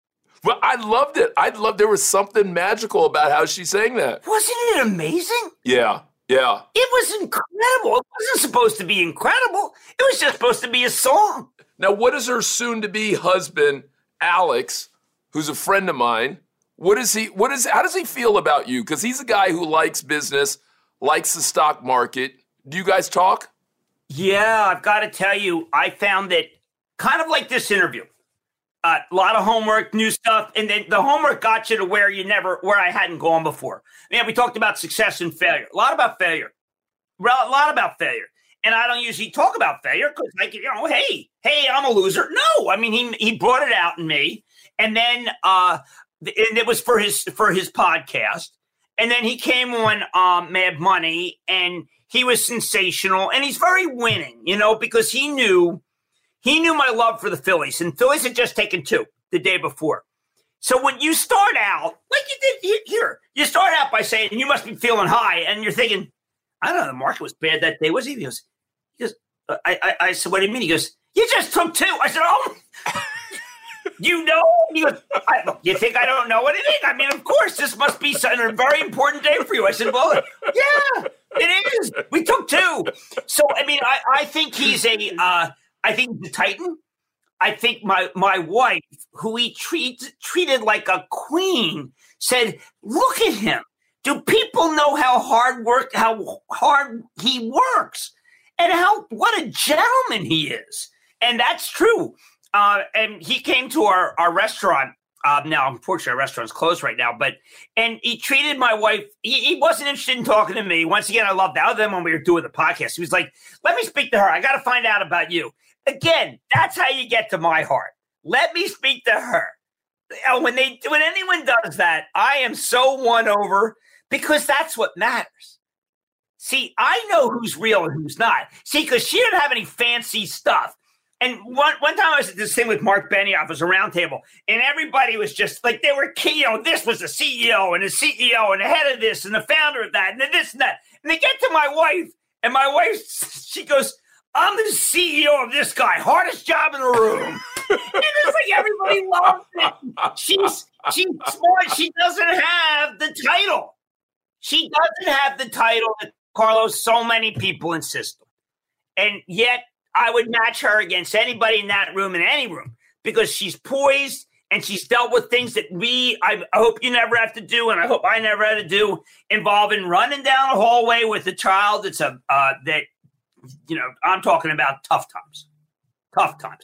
Well, I loved it. I loved there was something magical about how she sang that. Wasn't it amazing? Yeah. Yeah. It was incredible. It wasn't supposed to be incredible. It was just supposed to be a song. Now, what is her soon to be husband, Alex, who's a friend of mine? What is he what is how does he feel about you? Because he's a guy who likes business, likes the stock market. Do you guys talk? Yeah, I've got to tell you, I found that kind of like this interview a lot of homework, new stuff, and then the homework got you to where you never, where I hadn't gone before. Yeah, we talked about success and failure. A lot about failure. A lot about failure. And I don't usually talk about failure because, like, you know, hey, hey, I'm a loser. No, I mean, he he brought it out in me, and then uh, and it was for his for his podcast, and then he came on um, Mad Money, and he was sensational, and he's very winning, you know, because he knew he knew my love for the Phillies, and Phillies had just taken two the day before. So when you start out, like you did here, you start out by saying you must be feeling high, and you're thinking, I don't know, the market was bad that day. Was he? He goes, he goes. I, I, I said, what do you mean? He goes, you just took two. I said, oh, you know? He goes, you think I don't know anything? I mean, of course, this must be a very important day for you. I said, well, yeah, it is. We took two. So, I mean, I, I think he's a. Uh, I think the Titan. I think my my wife, who he treats treated like a queen, said, "Look at him. Do people know how hard work how hard he works, and how what a gentleman he is?" And that's true. Uh, and he came to our our restaurant Um, now, unfortunately, our restaurant's closed right now, but and he treated my wife. He, he, wasn't interested in talking to me. Once again, I love that. Other than when we were doing the podcast, he was like, "Let me speak to her. I got to find out about you." Again, that's how you get to my heart. Let me speak to her. When they when anyone does that, I am so won over because that's what matters. See, I know who's real and who's not. See, because she didn't have any fancy stuff. And one one time I was at this thing with Mark Benioff, it was a roundtable, and everybody was just like they were key. You know, this was the CEO and the CEO and the head of this and the founder of that and the this and that. And they get to my wife, and my wife she goes, "I'm the CEO of this guy, hardest job in the room." and it's like everybody loves it. She's she's smart. She doesn't have the title. She doesn't have the title that Carlos so many people insist on, and yet I would match her against anybody in that room in any room because she's poised and she's dealt with things that we I hope you never have to do and I hope I never had to do involving running down a hallway with a child that's a uh, that you know I'm talking about tough times, tough times.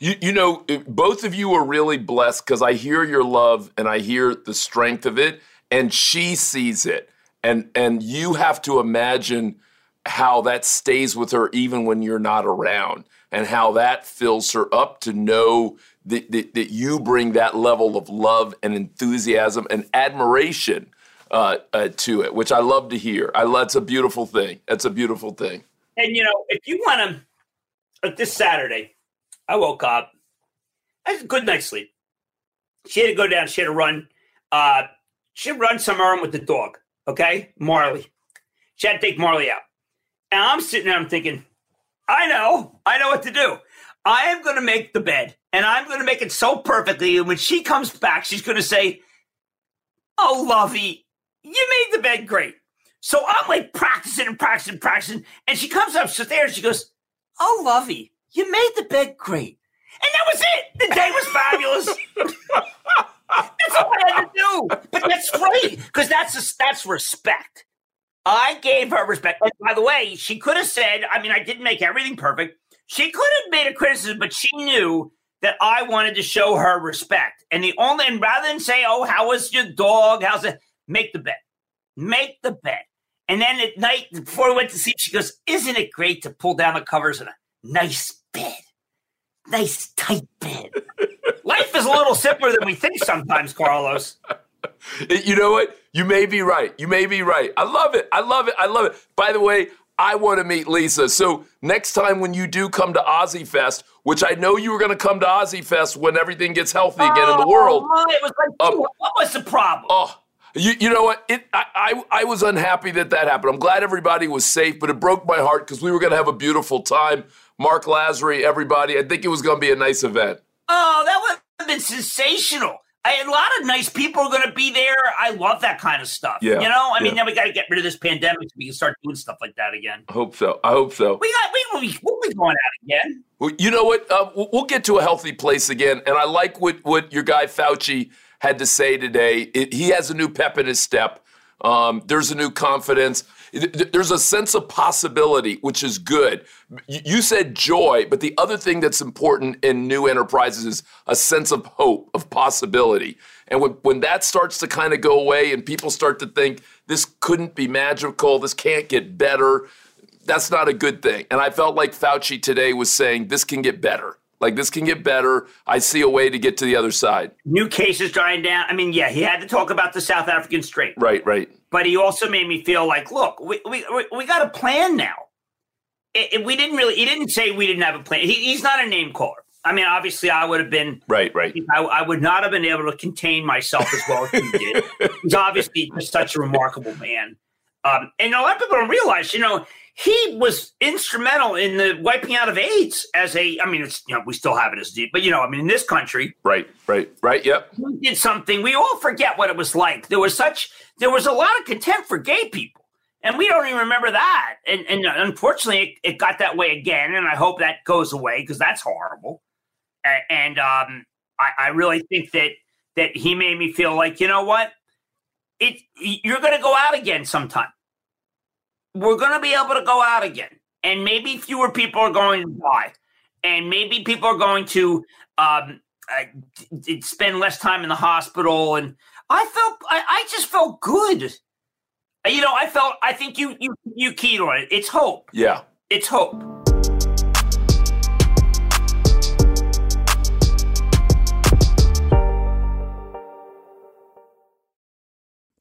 You, you know, both of you are really blessed because I hear your love and I hear the strength of it, and she sees it, and and you have to imagine how that stays with her even when you're not around and how that fills her up to know that, that, that you bring that level of love and enthusiasm and admiration uh, uh, to it, which I love to hear. I, that's a beautiful thing. That's a beautiful thing. And, you know, if you want to, this Saturday, I woke up, I had a good night's sleep. She had to go down, she had to run. Uh, she run some errand with the dog, okay? Marley. She had to take Marley out. And I'm sitting there, I'm thinking, I know, I know what to do. I am going to make the bed and I'm going to make it so perfectly. And when she comes back, she's going to say, Oh, Lovey, you made the bed great. So I'm like practicing and practicing, practicing. And she comes up upstairs. She goes, Oh, Lovey, you made the bed great. And that was it. The day was fabulous. that's all I had to do. But that's great because that's that's respect. I gave her respect. And by the way, she could have said, I mean, I didn't make everything perfect. She could have made a criticism, but she knew that I wanted to show her respect. And the only, and rather than say, oh, how was your dog? How's it? Make the bed. Make the bed. And then at night, before we went to sleep, she goes, Isn't it great to pull down the covers in a nice bed? Nice, tight bed. Life is a little simpler than we think sometimes, Carlos. You know what? You may be right. You may be right. I love it. I love it. I love it. By the way, I want to meet Lisa. So next time when you do come to OZY Fest, which I know you were going to come to OZY Fest when everything gets healthy again oh, in the oh, world. it was like, um, what was the problem? Oh, you, you know what? It, I, I, I was unhappy that that happened. I'm glad everybody was safe, but it broke my heart because we were going to have a beautiful time. Mark Lasry, everybody. I think it was going to be a nice event. Oh, that would have been sensational. I, a lot of nice people are going to be there. I love that kind of stuff. Yeah, you know, I mean, yeah. now we got to get rid of this pandemic so we can start doing stuff like that again. I hope so. I hope so. We got we we'll be going out again. Well, you know what? Uh, we'll get to a healthy place again, and I like what what your guy Fauci had to say today. It, he has a new pep in his step. Um, there's a new confidence. There's a sense of possibility, which is good. You said joy, but the other thing that's important in new enterprises is a sense of hope, of possibility. And when, when that starts to kind of go away and people start to think this couldn't be magical, this can't get better, that's not a good thing. And I felt like Fauci today was saying this can get better. Like this can get better. I see a way to get to the other side. New cases dying down. I mean, yeah, he had to talk about the South African strain. Right, right. But he also made me feel like, look, we we we got a plan now. It, it, we didn't really. He didn't say we didn't have a plan. He, he's not a name caller. I mean, obviously, I would have been right, right. I, I, would not have been able to contain myself as well as he did. He's obviously just such a remarkable man. Um, and a lot of people don't realize, you know, he was instrumental in the wiping out of AIDS as a. I mean, it's you know we still have it as deep, but you know, I mean, in this country, right, right, right, yep, he did something. We all forget what it was like. There was such, there was a lot of contempt for gay people, and we don't even remember that. And, and unfortunately, it, it got that way again. And I hope that goes away because that's horrible. And, and um, I, I really think that that he made me feel like you know what, it you're going to go out again sometime we're going to be able to go out again, and maybe fewer people are going to die, and maybe people are going to um, d- spend less time in the hospital, and I felt I, I just felt good. You know, I felt I think you you you keyed on it. It's hope. Yeah. It's hope.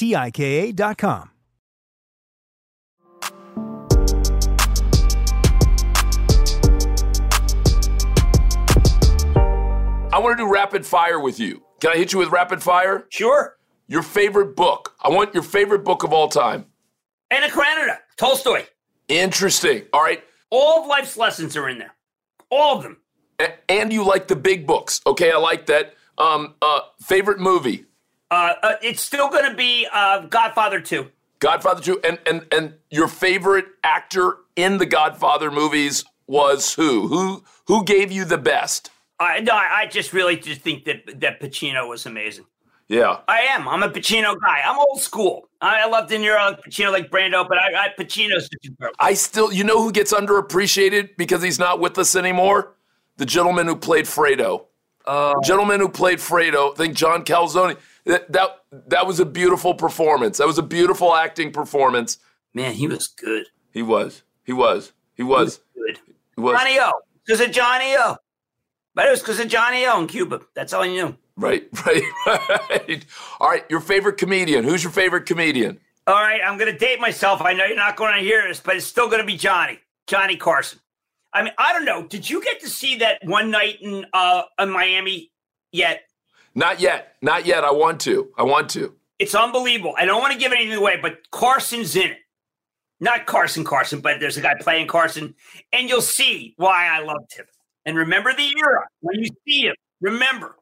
T I K A.com. I want to do rapid fire with you. Can I hit you with rapid fire? Sure. Your favorite book. I want your favorite book of all time. Anna Karenina, Tolstoy. Interesting. All right. All of life's lessons are in there. All of them. A- and you like the big books. Okay, I like that. Um, uh, favorite movie. Uh, uh, it's still going to be uh, Godfather 2. Godfather 2 and and and your favorite actor in the Godfather movies was who? Who who gave you the best? I no, I just really just think that that Pacino was amazing. Yeah. I am. I'm a Pacino guy. I'm old school. I, I love De Niro, Pacino, like Brando, but I, I Pacino's. I still you know who gets underappreciated because he's not with us anymore? The gentleman who played Fredo. Uh, The gentleman who played Fredo, I think John Cazale. That, that that was a beautiful performance. That was a beautiful acting performance. Man, he was good. He was. He was. He was. Good. He was. Johnny O. Because of Johnny O. But it was because of Johnny O in Cuba. That's all I knew. Right, right, right. All right, your favorite comedian. Who's your favorite comedian? All right, I'm going to date myself. I know you're not going to hear this, but it's still going to be Johnny. Johnny Carson. I mean, I don't know. Did you get to see that one night in uh in Miami yet? Not yet. Not yet. I want to. I want to. It's unbelievable. I don't want to give anything away, but Carson's in it. Not Carson Carson, but there's a guy playing Carson, and you'll see why I loved him. And remember the era when you see him. Remember,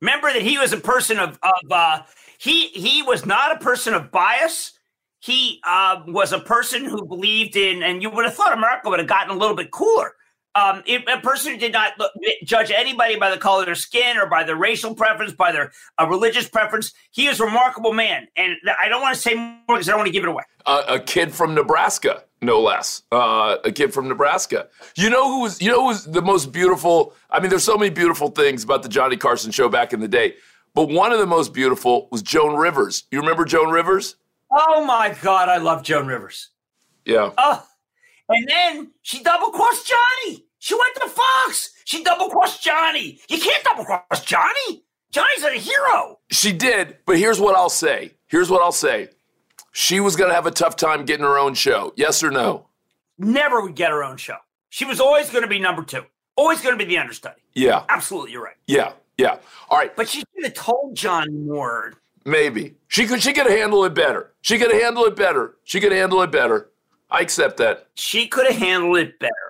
remember that he was a person of of uh, he he was not a person of bias. He uh, was a person who believed in, and you would have thought America would have gotten a little bit cooler. Um, it, a person who did not look, judge anybody by the color of their skin or by their racial preference, by their uh, religious preference. He is a remarkable man, and I don't want to say more because I don't want to give it away. Uh, a kid from Nebraska, no less. Uh, a kid from Nebraska. You know who was? You know who was the most beautiful? I mean, there's so many beautiful things about the Johnny Carson show back in the day, but one of the most beautiful was Joan Rivers. You remember Joan Rivers? Oh my God, I love Joan Rivers. Yeah. Oh, and then she double crossed Johnny. She went to Fox. She double crossed Johnny. You can't double cross Johnny. Johnny's a hero. She did, but here's what I'll say. Here's what I'll say. She was going to have a tough time getting her own show. Yes or no? Never would get her own show. She was always going to be number two. Always going to be the understudy. Yeah. Absolutely, you're right. Yeah. Yeah. All right. But she should have told John more. Maybe she could. She could handle it better. She could handle it better. She could handle it better. I accept that. She could have handled it better.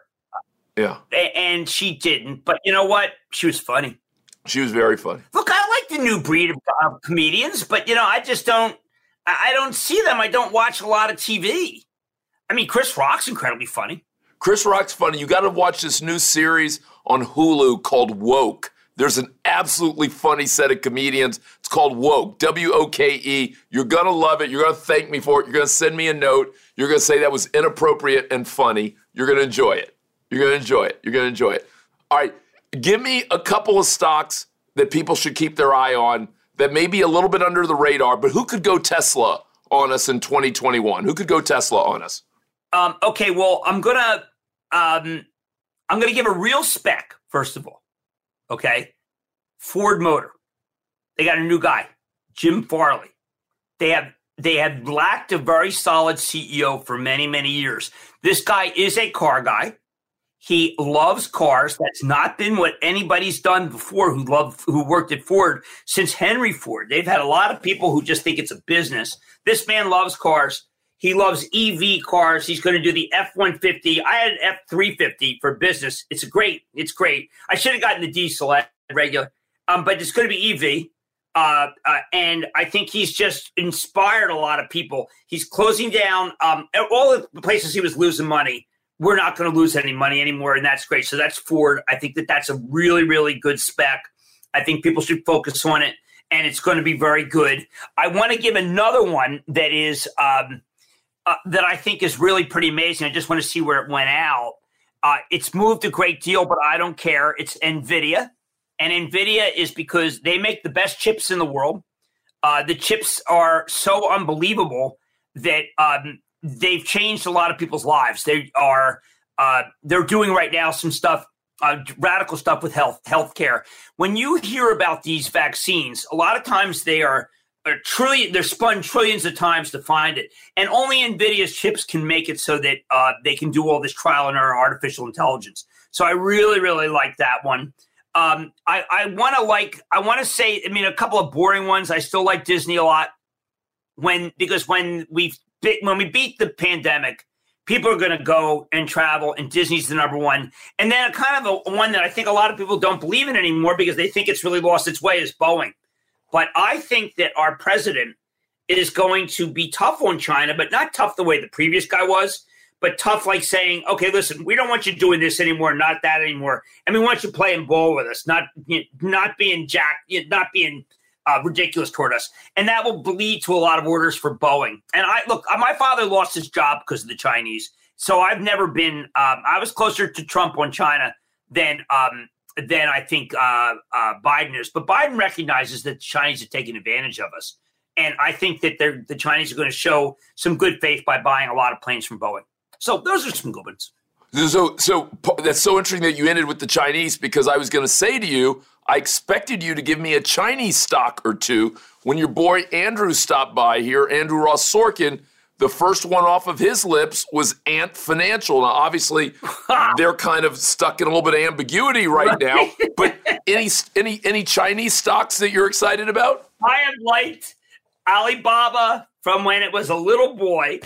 Yeah. And she didn't. But you know what? She was funny. She was very funny. Look, I like the new breed of, of comedians, but you know, I just don't. I I don't see them. I don't watch a lot of TV. I mean, Chris Rock's incredibly funny. Chris Rock's funny. You got to watch this new series on Hulu called Woke. There's an absolutely funny set of comedians. It's called Woke, W O K E. You're going to love it. You're going to thank me for it. You're going to send me a note. You're going to say that was inappropriate and funny. You're going to enjoy it. You're going to enjoy it. You're going to enjoy it. All right. Give me a couple of stocks that people should keep their eye on that may be a little bit under the radar, but who could go Tesla on us in 2021? Who could go Tesla on us? Um, okay, well, I'm gonna um, I'm gonna give a real spec first of all. Okay, Ford Motor, they got a new guy, Jim Farley. They have they have lacked a very solid CEO for many many years. This guy is a car guy. He loves cars. That's not been what anybody's done before who love who worked at Ford since Henry Ford. They've had a lot of people who just think it's a business. This man loves cars. He loves EV cars. He's going to do the F 150. I had an F 350 for business. It's great. It's great. I should have gotten the diesel at regular, um, but it's going to be EV. Uh, uh, and I think he's just inspired a lot of people. He's closing down um, all the places he was losing money we're not going to lose any money anymore, and that's great. So that's Ford. I think that that's a really, really good spec. I think people should focus on it, and it's going to be very good. I want to give another one that is um, uh, that I think is really pretty amazing. I just want to see where it went out. Uh, it's moved a great deal, but I don't care. It's Nvidia, and Nvidia is because they make the best chips in the world. Uh, the chips are so unbelievable that um, they've changed a lot of people's lives. They are uh, they're doing right now some stuff, uh, radical stuff with health healthcare. When you hear about these vaccines, a lot of times they are. are trillion, they're spun trillions of times to find it, and only Nvidia's chips can make it so that uh, they can do all this trial and error artificial intelligence. So I really, really like that one. Um, I, I want to like, I want to say, I mean, a couple of boring ones. I still like Disney a lot when because when we when we beat the pandemic, people are going to go and travel, and Disney's the number one. And then a kind of a one that I think a lot of people don't believe in anymore because they think it's really lost its way is Boeing. But I think that our president is going to be tough on China, but not tough the way the previous guy was, but tough like saying, okay, listen, we don't want you doing this anymore, not that anymore, and we want you playing ball with us, not not being jack, not being uh, ridiculous toward us, and that will lead to a lot of orders for Boeing. And I look, uh, my father lost his job because of the Chinese, so I've never been. Um, I was closer to Trump on China than um, than I think uh, uh, Biden is. But Biden recognizes that the Chinese are taking advantage of us, and I think that the Chinese are going to show some good faith by buying a lot of planes from Boeing. So those are some good ones. So, so that's so interesting that you ended with the Chinese because I was going to say to you, I expected you to give me a Chinese stock or two when your boy Andrew stopped by here, Andrew Ross Sorkin. The first one off of his lips was Ant Financial. Now, obviously, they're kind of stuck in a little bit of ambiguity right now. But any any any Chinese stocks that you're excited about? I have liked Alibaba from when it was a little boy.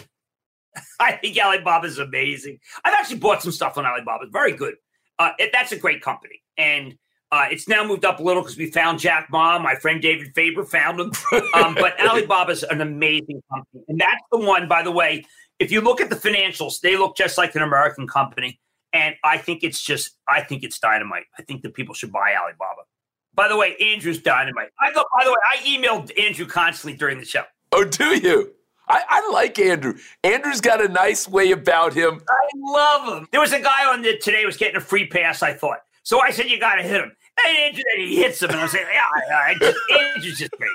I think Alibaba is amazing. I've actually bought some stuff on Alibaba. It's very good. Uh, it, that's a great company, and uh, it's now moved up a little because we found Jack Ma. My friend David Faber found him. Um, but is an amazing company. And that's the one, by the way, if you look at the financials, they look just like an American company. And I think it's just, I think it's dynamite. I think that people should buy Alibaba. By the way, Andrew's dynamite. I go, by the way, I emailed Andrew constantly during the show. Oh, do you? I, I, like Andrew. Andrew's got a nice way about him. I love him. There was a guy on the today was getting a free pass. I thought so. I said you got to hit him. And Andrew, he hits him, and I'm saying, yeah, yeah, Andrew's just great.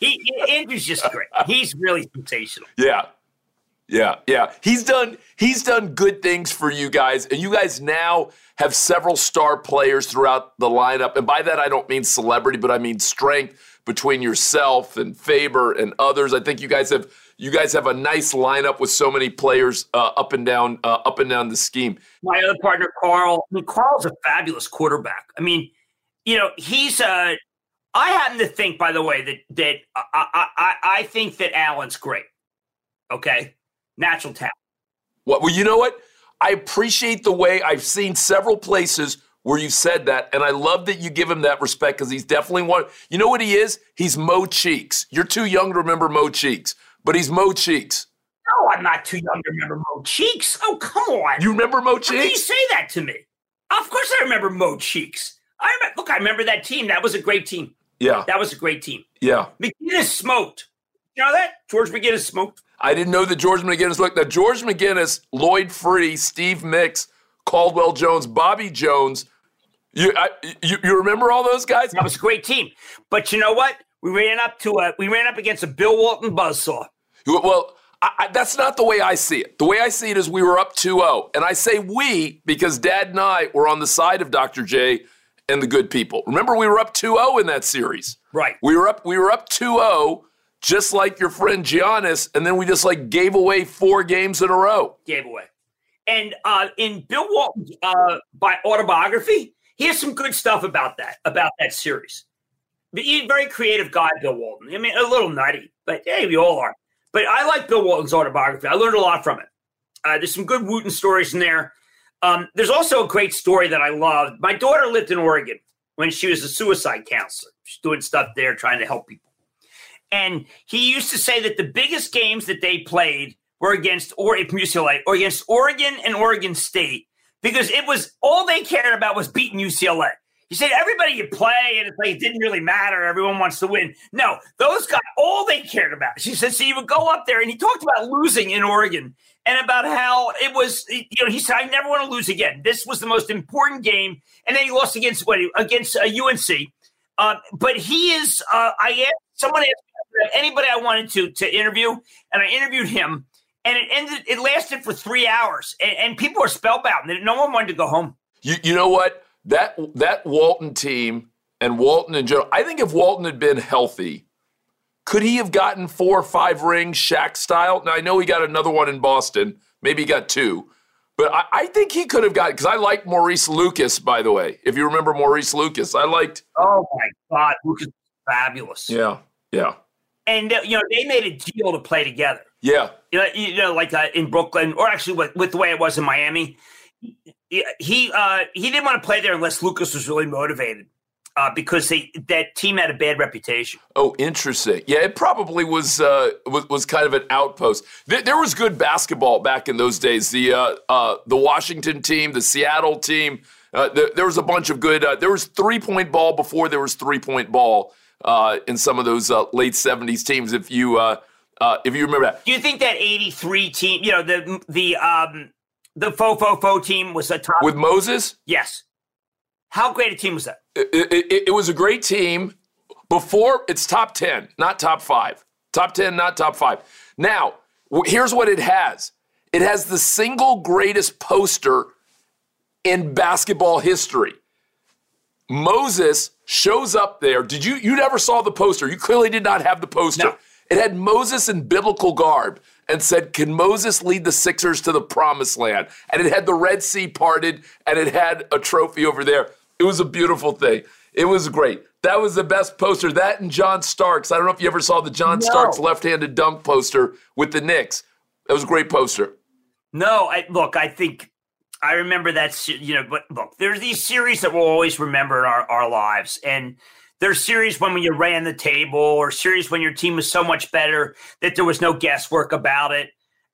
He, Andrew's just great. He's really sensational. Yeah, yeah, yeah. He's done. He's done good things for you guys, and you guys now have several star players throughout the lineup. And by that, I don't mean celebrity, but I mean strength between yourself and Faber and others. I think you guys have you guys have a nice lineup with so many players uh, up and down uh, up and down the scheme. My other partner, Carl. I mean, Carl's a fabulous quarterback. I mean you know, he's uh I happen to think, by the way, that that I I I think that Allen's great. Okay, natural talent. What? Well, you know what? I appreciate the way I've seen several places where you said that, and I love that you give him that respect because he's definitely one. You know what he is? He's Mo Cheeks. You're too young to remember Mo Cheeks, but he's Mo Cheeks. No, I'm not too young to remember Mo Cheeks. Oh, come on. You remember Mo Cheeks? How can you say that to me? Of course, I remember Mo Cheeks. I remember, look, I remember that team. That was a great team. Yeah. That was a great team. Yeah. McGinnis smoked. You know that? George McGinnis smoked. I didn't know that George McGinnis looked. Now, George McGinnis, Lloyd Free, Steve Mix, Caldwell Jones, Bobby Jones. You, I, you, you remember all those guys? That was a great team. But you know what? We ran up to a we ran up against a Bill Walton buzzsaw. Well, I, I, that's not the way I see it. The way I see it is we were up 2-0. And I say we because Dad and I were on the side of Dr. J and the good people. Remember we were up 2-0 in that series. Right. We were up we were up 2-0 just like your friend Giannis and then we just like gave away four games in a row. Gave away. And uh, in Bill Walton's uh, by autobiography, he has some good stuff about that, about that series. But he's a very creative guy, Bill Walton. I mean, a little nutty, but hey, we all are. But I like Bill Walton's autobiography. I learned a lot from it. Uh, there's some good Wooden stories in there. Um, there's also a great story that I loved. My daughter lived in Oregon when she was a suicide counselor. She's doing stuff there, trying to help people. And he used to say that the biggest games that they played were against or UCLA or against Oregon and Oregon State because it was all they cared about was beating UCLA. He said everybody you play, and it's like it didn't really matter. Everyone wants to win. No, those guys, all they cared about. She said, so you would go up there, and he talked about losing in Oregon and about how it was. You know, he said, I never want to lose again. This was the most important game, and then he lost against what? Against uh, UNC. Uh, but he is. Uh, I asked someone asked anybody I wanted to to interview, and I interviewed him, and it ended. It lasted for three hours, and, and people were spellbound. No one wanted to go home. You, you know what? That that Walton team and Walton in general, I think if Walton had been healthy, could he have gotten four or five rings Shaq style? Now I know he got another one in Boston, maybe he got two, but I, I think he could have got because I like Maurice Lucas, by the way. If you remember Maurice Lucas, I liked. Oh my God, Lucas, was fabulous. Yeah, yeah. And uh, you know they made a deal to play together. Yeah, you know, you know like uh, in Brooklyn, or actually with, with the way it was in Miami he uh, he didn't want to play there unless Lucas was really motivated. Uh, because they, that team had a bad reputation. Oh, interesting. Yeah, it probably was uh, was, was kind of an outpost. There, there, was good basketball back in those days. The uh, uh the Washington team, the Seattle team. Uh, the, there was a bunch of good. Uh, there was three point ball before there was three point ball in some of those late seventies teams. If you if you remember that, do you think that eighty three team? You know the the um, the fo fo fo team was a top with Moses. Yes. How great a team was that? It, it, it, was a great team. Before it's top ten, not top five. Top ten, not top five. Now, here's what it has. It has the single greatest poster in basketball history. Moses shows up there. Did you you never saw the poster? You clearly did not have the poster. No. It had Moses in biblical garb and said, Can Moses lead the Sixers to the promised land? And it had the Red Sea parted and it had a trophy over there. It was a beautiful thing. It was great. That was the best poster. That and John Starks. I don't know if you ever saw the John no. Starks left handed dunk poster with the Knicks. That was a great poster. No, I, look, I think I remember that, you know, but look, there's these series that we'll always remember in our, our lives. And there's series when you ran the table or series when your team was so much better that there was no guesswork about it.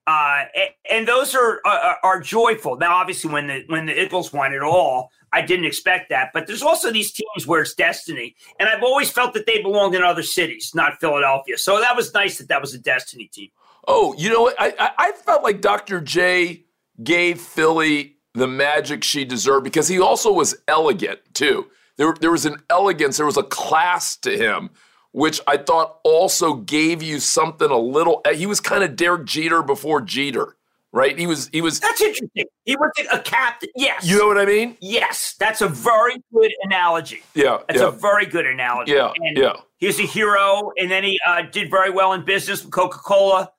Uh, and, and, those are, are, are joyful. Now, obviously, when the when the Eagles won it all, I didn't expect that. But there's also these teams where it's destiny, and I've always felt that they belonged in other cities, not Philadelphia. So that was nice that that was a destiny team. Oh, you know what? I, I, I felt like Dr. J gave Philly the magic she deserved because he also was elegant too. There, there was an elegance, there was a class to him, which I thought also gave you something a little. He was kind of Derek Jeter before Jeter, right? He was, he was. That's interesting. He was a captain. Yes. You know what I mean? Yes. That's a very good analogy. Yeah. That's yeah. a very good analogy. Yeah. And yeah. He's a hero, and then he uh, did very well in business with Coca Cola,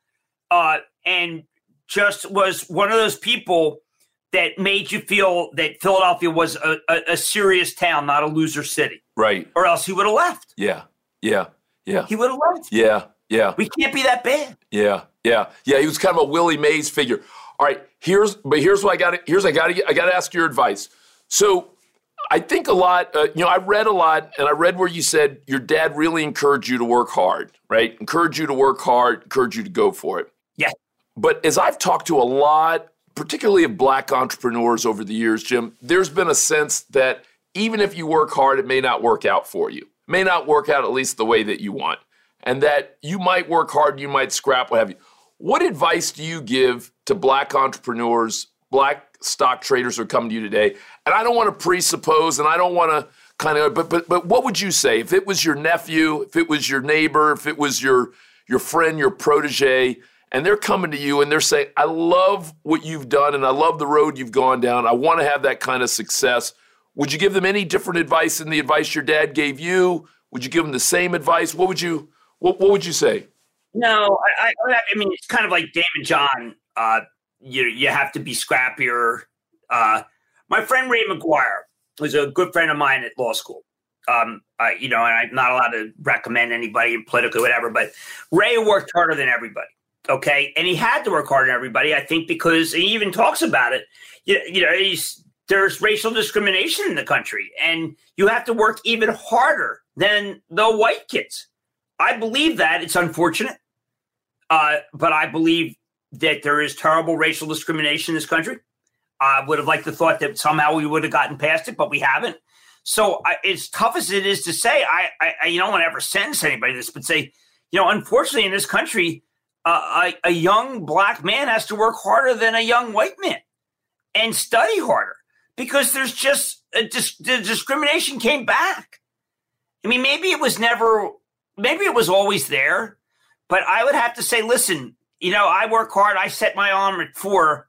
uh, and just was one of those people that made you feel that Philadelphia was a, a, a, serious town, not a loser city. Right. Or else he would have left. Yeah. Yeah. Yeah. He would have left. Yeah. Yeah. We can't be that bad. Yeah. Yeah. Yeah. He was kind of a Willie Mays figure. All right. Here's, but here's what I got. Here's I got to. I got to ask your advice. So, I think a lot. Uh, you know, I read a lot, and I read where you said your dad really encouraged you to work hard. Right. Encouraged you to work hard. Encouraged you to go for it. Yeah. But as I've talked to a lot particularly of black entrepreneurs over the years, Jim, there's been a sense that even if you work hard, it may not work out for you. It may not work out at least the way that you want. And that you might work hard, you might scrap, what have you. What advice do you give to black entrepreneurs, black stock traders who are coming to you today? And I don't want to presuppose and I don't want to kind of but but but what would you say if it was your nephew, if it was your neighbor, if it was your your friend, your protege, and they're coming to you and they're saying, I love what you've done and I love the road you've gone down. I want to have that kind of success. Would you give them any different advice than the advice your dad gave you? Would you give them the same advice? What would you what, what would you say? No, I, I, I mean it's kind of like Daymond John. Uh, you you have to be scrappier. Uh, my friend Ray McGuire was a good friend of mine at law school. Um, you know, and I'm not allowed to recommend anybody in politically, whatever. But Ray worked harder than everybody. Okay, and he had to work harder than everybody. I think because he even talks about it. You, you know, he's there's racial discrimination in the country, and you have to work even harder than the white kids. I believe that. It's unfortunate. Uh, but I believe that there is terrible racial discrimination in this country. I would have liked to thought that somehow we would have gotten past it, but we haven't. So I, as tough as it is to say, I, I, I you don't want to ever sentence anybody this, but say, you know, unfortunately in this country, a, a young black man has to work harder than a young white man and study harder because there's just dis- the discrimination came back. I mean, maybe it was never maybe it was always there, but I would have to say, listen, you know, I work hard. I set my arm at four.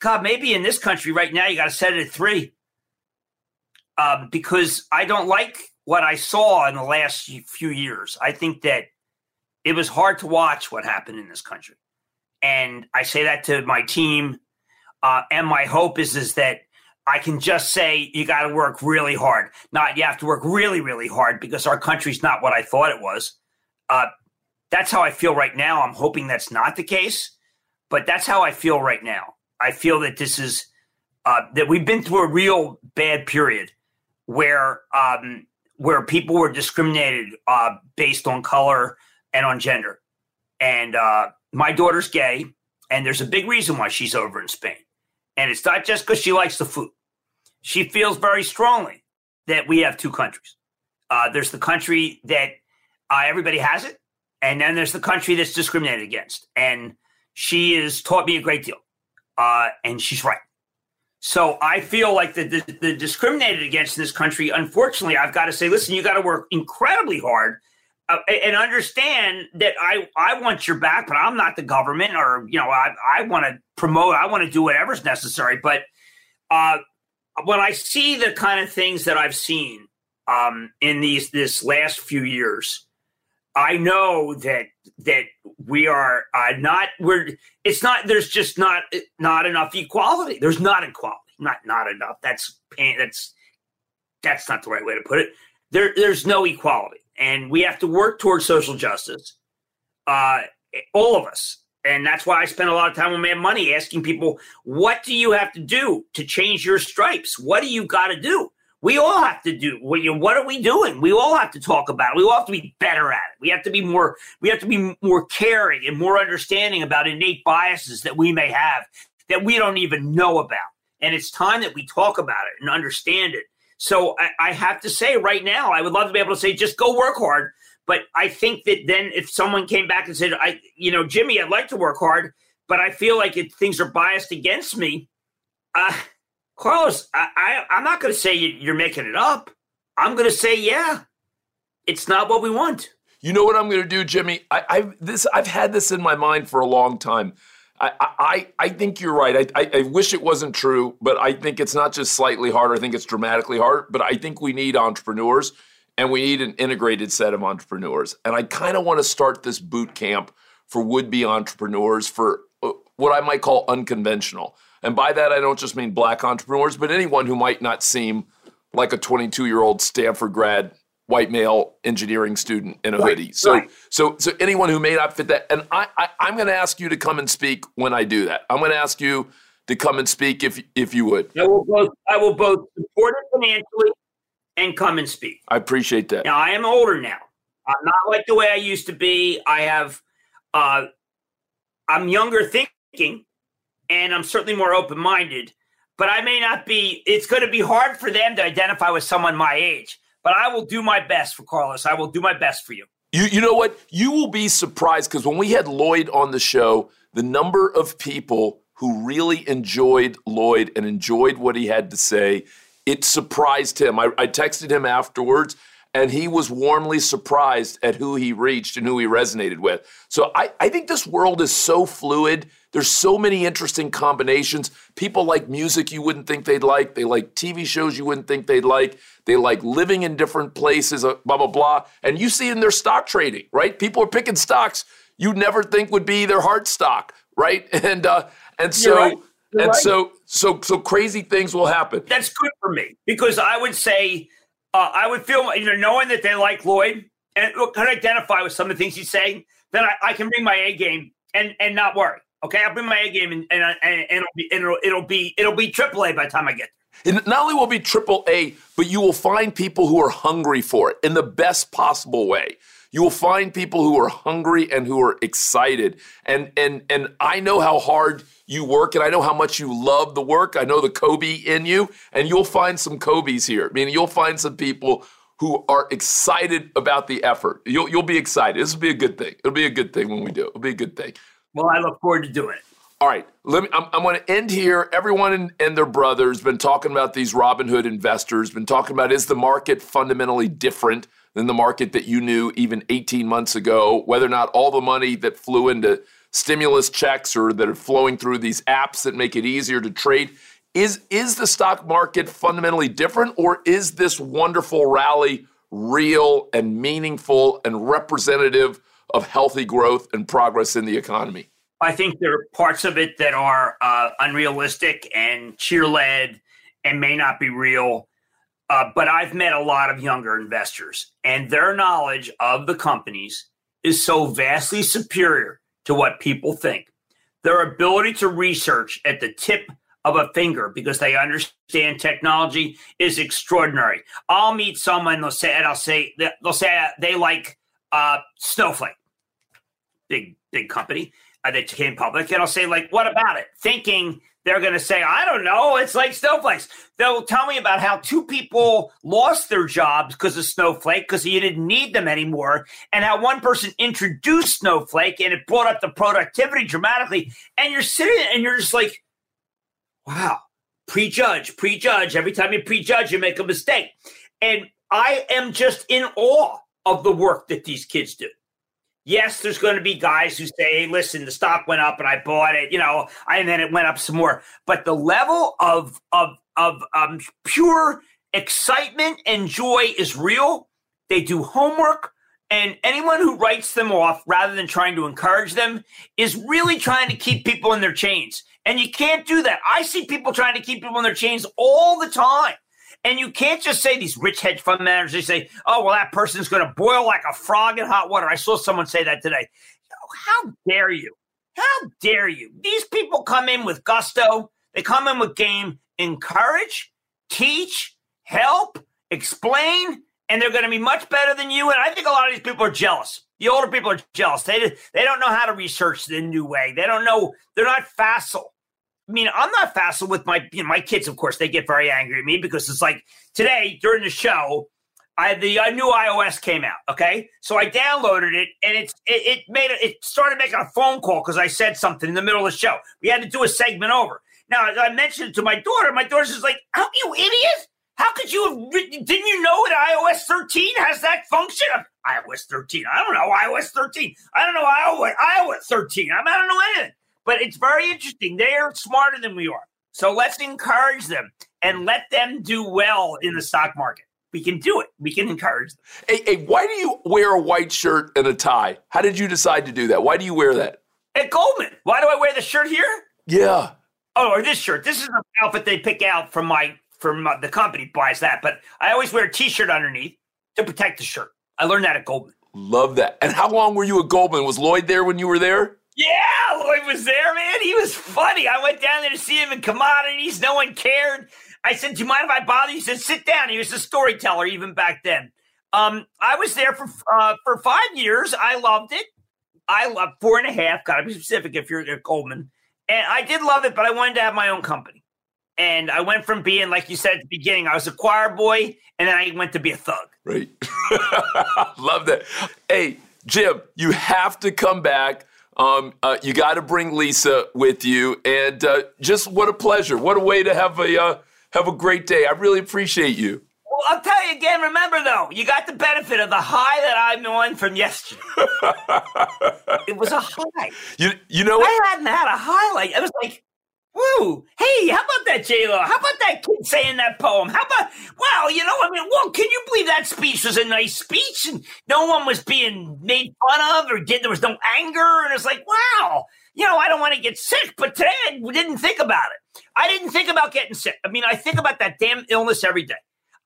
God, maybe in this country right now, you got to set it at three. Um, because I don't like what I saw in the last few years. I think that it was hard to watch what happened in this country. And I say that to my team. Uh, and my hope is, is that I can just say you got to work really hard. Not you have to work really, really hard because our country's not what I thought it was. Uh, that's how I feel right now. I'm hoping that's not the case, but that's how I feel right now. I feel that this is uh, that we've been through a real bad period where um, where people were discriminated uh, based on color and on gender. And uh, my daughter's gay, and there's a big reason why she's over in Spain. And it's not just because she likes the food. She feels very strongly that we have two countries. Uh, there's the country that uh, everybody has it, and then there's the country that's discriminated against. And she has taught me a great deal, uh, and she's right. So I feel like the, the, the discriminated against in this country, unfortunately, I've got to say, listen, you got to work incredibly hard uh, and understand that I, I want your back, but I'm not the government or, you know, I, I want to promote, I want to do whatever's necessary. But uh, when I see the kind of things that I've seen um, in these this last few years, I know that that we are uh, not we're it's not there's just not not enough equality. There's not equality. Not not enough. That's that's that's not the right way to put it. There there's no equality and we have to work towards social justice. Uh, all of us. And that's why I spend a lot of time on Mad Money asking people, what do you have to do to change your stripes? What do you got to do? We all have to do. What are we doing? We all have to talk about it. We all have to be better at it. We have to be more. We have to be more caring and more understanding about innate biases that we may have that we don't even know about. And it's time that we talk about it and understand it so I, I have to say right now, I would love to be able to say, just go work hard. But I think that then if someone came back and said, I, you know, Jimmy, I'd like to work hard, but I feel like it, things are biased against me. Uh, Carlos, I, I, I'm not going to say you're making it up. I'm going to say, yeah, it's not what we want. You know what I'm going to do, Jimmy? I, I've this I've had this in my mind for a long time. I, I, I think you're right. I, I, I, wish it wasn't true, but I think it's not just slightly harder. I think it's dramatically harder. But I think we need entrepreneurs and we need an integrated set of entrepreneurs. And I kind of want to start this boot camp for would be entrepreneurs for uh, what I might call unconventional. And by that, I don't just mean black entrepreneurs, but anyone who might not seem like a 22 year old Stanford grad white male engineering student in a right, hoodie. So, right. so, so anyone who may not fit that, and I, I I'm going to ask you to come and speak when I do that. I'm going to ask you to come and speak if if you would. I will both I will both support it financially and come and speak. I appreciate that. Now I am older now. I'm not like the way I used to be. I have uh I'm younger thinking and I'm certainly more open minded. but I may not be. It's going to be hard for them to identify with someone my age. But I will do my best for Carlos. I will do my best for you. You, you know what? You will be surprised because when we had Lloyd on the show, the number of people who really enjoyed Lloyd and enjoyed what he had to say, it surprised him. I, I texted him afterwards and he was warmly surprised at who he reached and who he resonated with. So I, I think this world is so fluid. There's so many interesting combinations. People like music you wouldn't think they'd like. They like TV shows you wouldn't think they'd like. They like living in different places, uh, blah, blah, blah. And you see in their stock trading, right? People are picking stocks you'd never think would be their heart stock, right? And uh, and so right. and right. so so so crazy things will happen. That's good for me because I would say uh, I would feel, you know, knowing that they like Lloyd and can identify with some of the things he's saying, then I, I, can bring my A game and and not worry. Okay, I'll bring my A game and and, and, and it'll be and it'll, it'll be it'll be triple A by the time I get there. And not only will be triple A, but you will find people who are hungry for it in the best possible way. You will find people who are hungry and who are excited. And and and I know how hard you work and I know how much you love the work. I know the Kobe in you, and you'll find some Kobe's here. I mean, you'll find some people who are excited about the effort. You'll you'll be excited. This will be a good thing. It'll be a good thing when we do it. It'll be a good thing. Well, I look forward to doing it. All right, let me. I'm, I'm going to end here. Everyone and, and their brothers been talking about these Robinhood investors. Been talking about is the market fundamentally different than the market that you knew even 18 months ago? Whether or not all the money that flew into stimulus checks or that are flowing through these apps that make it easier to trade. Is, is the stock market fundamentally different, or is this wonderful rally real and meaningful and representative of healthy growth and progress in the economy? I think there are parts of it that are uh, unrealistic and cheer led and may not be real. Uh, but I've met a lot of younger investors, and their knowledge of the companies is so vastly superior to what people think. Their ability to research at the tip of a finger because they understand technology is extraordinary. I'll meet someone they'll say and I'll say they'll say they like uh, Snowflake, big big company uh, Uh, that came public, and I'll say like, what about it? Thinking they're going to say, I don't know. It's like snowflakes. They'll tell me about how two people lost their jobs because of Snowflake because you didn't need them anymore, and how one person introduced Snowflake and it brought up the productivity dramatically. And you're sitting and you're just like, wow, prejudge, prejudge. Every time you prejudge, you make a mistake. And I am just in awe of the work that these kids do. Yes, there's going to be guys who say, hey, listen, the stock went up and I bought it, you know, and then it went up some more. But the level of of of um, pure excitement and joy is real. They do homework, and anyone who writes them off rather than trying to encourage them is really trying to keep people in their chains. And you can't do that. I see people trying to keep people in their chains all the time. And you can't just say these rich hedge fund managers, they say, oh, well, that person's going to boil like a frog in hot water. I saw someone say that today. How dare you? How dare you? These people come in with gusto, they come in with game, encourage, teach, help, explain, and they're going to be much better than you. And I think a lot of these people are jealous. The older people are jealous. They, they don't know how to research the new way. They don't know. They're not facile. I mean, I'm not facile with my you know, my kids. Of course, they get very angry at me because it's like today during the show, I the uh, new iOS came out. Okay, so I downloaded it and it's it, it made it, it started making a phone call because I said something in the middle of the show. We had to do a segment over. Now I mentioned it to my daughter. My daughter's just like, "How you idiot? How could you have? Didn't you know that iOS 13 has that function?" iOS 13. I don't know iOS 13. I don't know iOS iOS 13. I, mean, I don't know anything. But it's very interesting. They are smarter than we are. So let's encourage them and let them do well in the stock market. We can do it. We can encourage them. Hey, hey, why do you wear a white shirt and a tie? How did you decide to do that? Why do you wear that? At Goldman. Why do I wear the shirt here? Yeah. Oh, or this shirt. This is an outfit they pick out from my from the company buys that. But I always wear a t-shirt underneath to protect the shirt. I learned that at Goldman. Love that. And how long were you at Goldman? Was Lloyd there when you were there? Yeah, Lloyd was there, man. He was funny. I went down there to see him in commodities. No one cared. I said, "Do you mind if I bother? He said, "Sit down." He was a storyteller even back then. Um, I was there for uh, for five years. I loved it. I loved four and a half. Got to be specific if you're at Goldman. And I did love it, but I wanted to have my own company. And I went from being, like you said at the beginning, I was a choir boy, and then I went to be a thug. Right. Love that. Hey, Jim, you have to come back. Um, uh, you got to bring Lisa with you, and uh, just what a pleasure! What a way to have a uh, have a great day. I really appreciate you. Well, I'll tell you again. Remember, though, you got the benefit of the high that I'm on from yesterday. it was a high. You you know what? I hadn't had a highlight. I was like, Woo! Hey, how about that, J Lo? How about that kid saying that poem? How about wow? You know, I mean, well, can you believe that speech was a nice speech and no one was being made fun of or did there was no anger and it's like wow. You know, I don't want to get sick, but today I didn't think about it. I didn't think about getting sick. I mean, I think about that damn illness every day.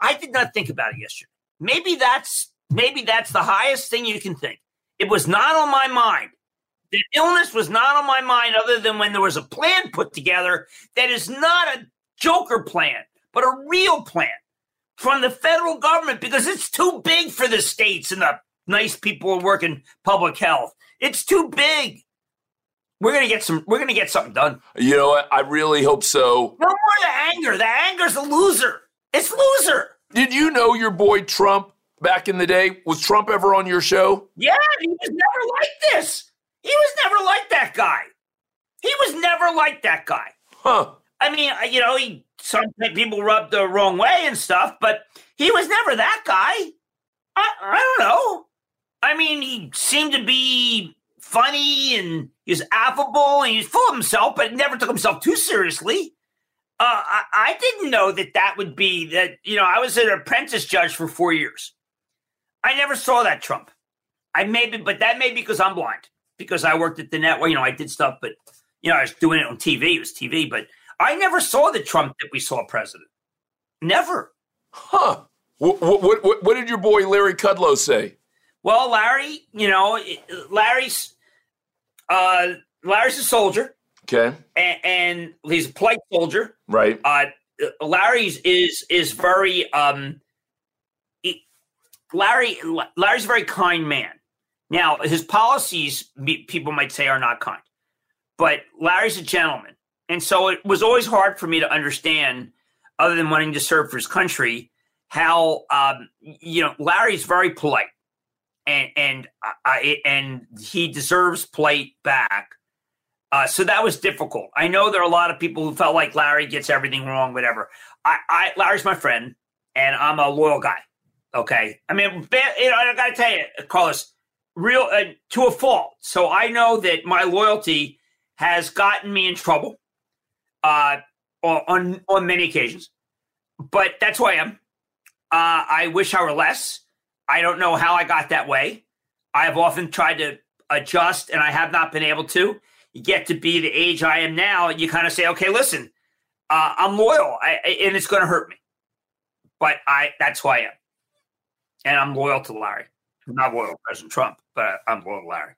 I did not think about it yesterday. Maybe that's maybe that's the highest thing you can think. It was not on my mind. The illness was not on my mind other than when there was a plan put together that is not a joker plan, but a real plan from the federal government because it's too big for the states and the nice people who work in public health. It's too big. We're gonna get some. We're gonna get something done. You know what? I really hope so. No more the anger. The anger's a loser. It's loser. Did you know your boy Trump back in the day? Was Trump ever on your show? Yeah, he was never like this. He was never like that guy. He was never like that guy. Huh. I mean, you know, he some people rubbed the wrong way and stuff, but he was never that guy. I, I don't know. I mean, he seemed to be funny and he was affable and he was full of himself, but never took himself too seriously. Uh, I, I didn't know that that would be that. You know, I was an apprentice judge for four years. I never saw that Trump. I maybe, but that may be because I'm blind. Because I worked at the network, you know, I did stuff, but you know, I was doing it on TV. It was TV, but I never saw the Trump that we saw president. Never. Huh. What, what, what, what did your boy Larry Kudlow say? Well, Larry, you know, Larry's uh, Larry's a soldier. Okay. And, and he's a polite soldier. Right. Uh, Larry's is is very um he, Larry Larry's a very kind man. Now, his policies people might say are not kind. But Larry's a gentleman. And so it was always hard for me to understand other than wanting to serve for his country how um, you know Larry's very polite and and I, and he deserves polite back. Uh, so that was difficult. I know there are a lot of people who felt like Larry gets everything wrong, whatever. I, I Larry's my friend, and I'm a loyal guy. Okay, I mean, you know, I got to tell you, Carlos, real uh, to a fault. So I know that my loyalty has gotten me in trouble uh, on on many occasions, but that's who I am. Uh, I wish I were less. I don't know how I got that way. I have often tried to adjust, and I have not been able to. You get to be the age I am now, you kind of say, "Okay, listen, uh, I'm loyal, I, and it's going to hurt me, but I that's who I am, and I'm loyal to Larry. I'm not loyal to President Trump, but I'm to Larry."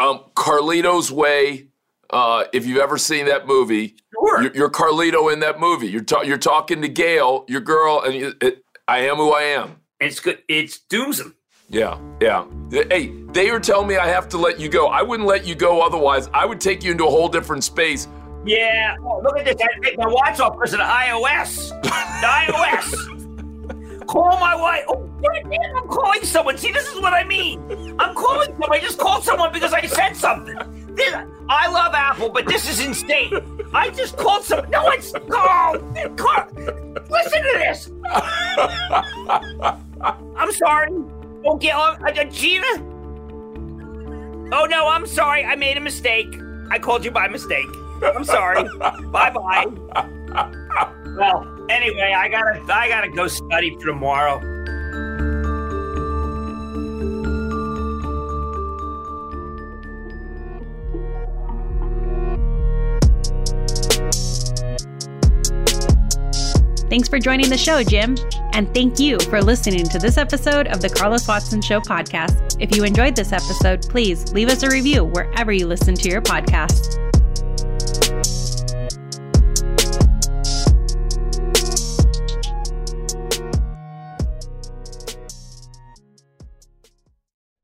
Um, Carlito's Way uh, if you've ever seen that movie, sure. you're, you're, Carlito in that movie. You're ta- you're talking to Gail, your girl, and you, it, I am who I am. It's good. It's Doomsum. Yeah, yeah. Hey, they are telling me I have to let you go. I wouldn't let you go otherwise. I would take you into a whole different space. Yeah. Oh, look at this. I take my watch off because of the iOS. the iOS. Call my wife. Oh, damn, I'm calling someone. See, this is what I mean. I'm calling someone. I just called someone because I said something. This, I love Apple, but this is insane. I just called some. No, it's. Oh, car. Listen to this. I'm sorry. Okay, uh, uh, Gina. Oh no, I'm sorry. I made a mistake. I called you by mistake. I'm sorry. bye bye. Well, anyway, I gotta I gotta go study for tomorrow. Thanks for joining the show, Jim. And thank you for listening to this episode of the Carlos Watson Show podcast. If you enjoyed this episode, please leave us a review wherever you listen to your podcast.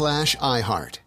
slash iHeart.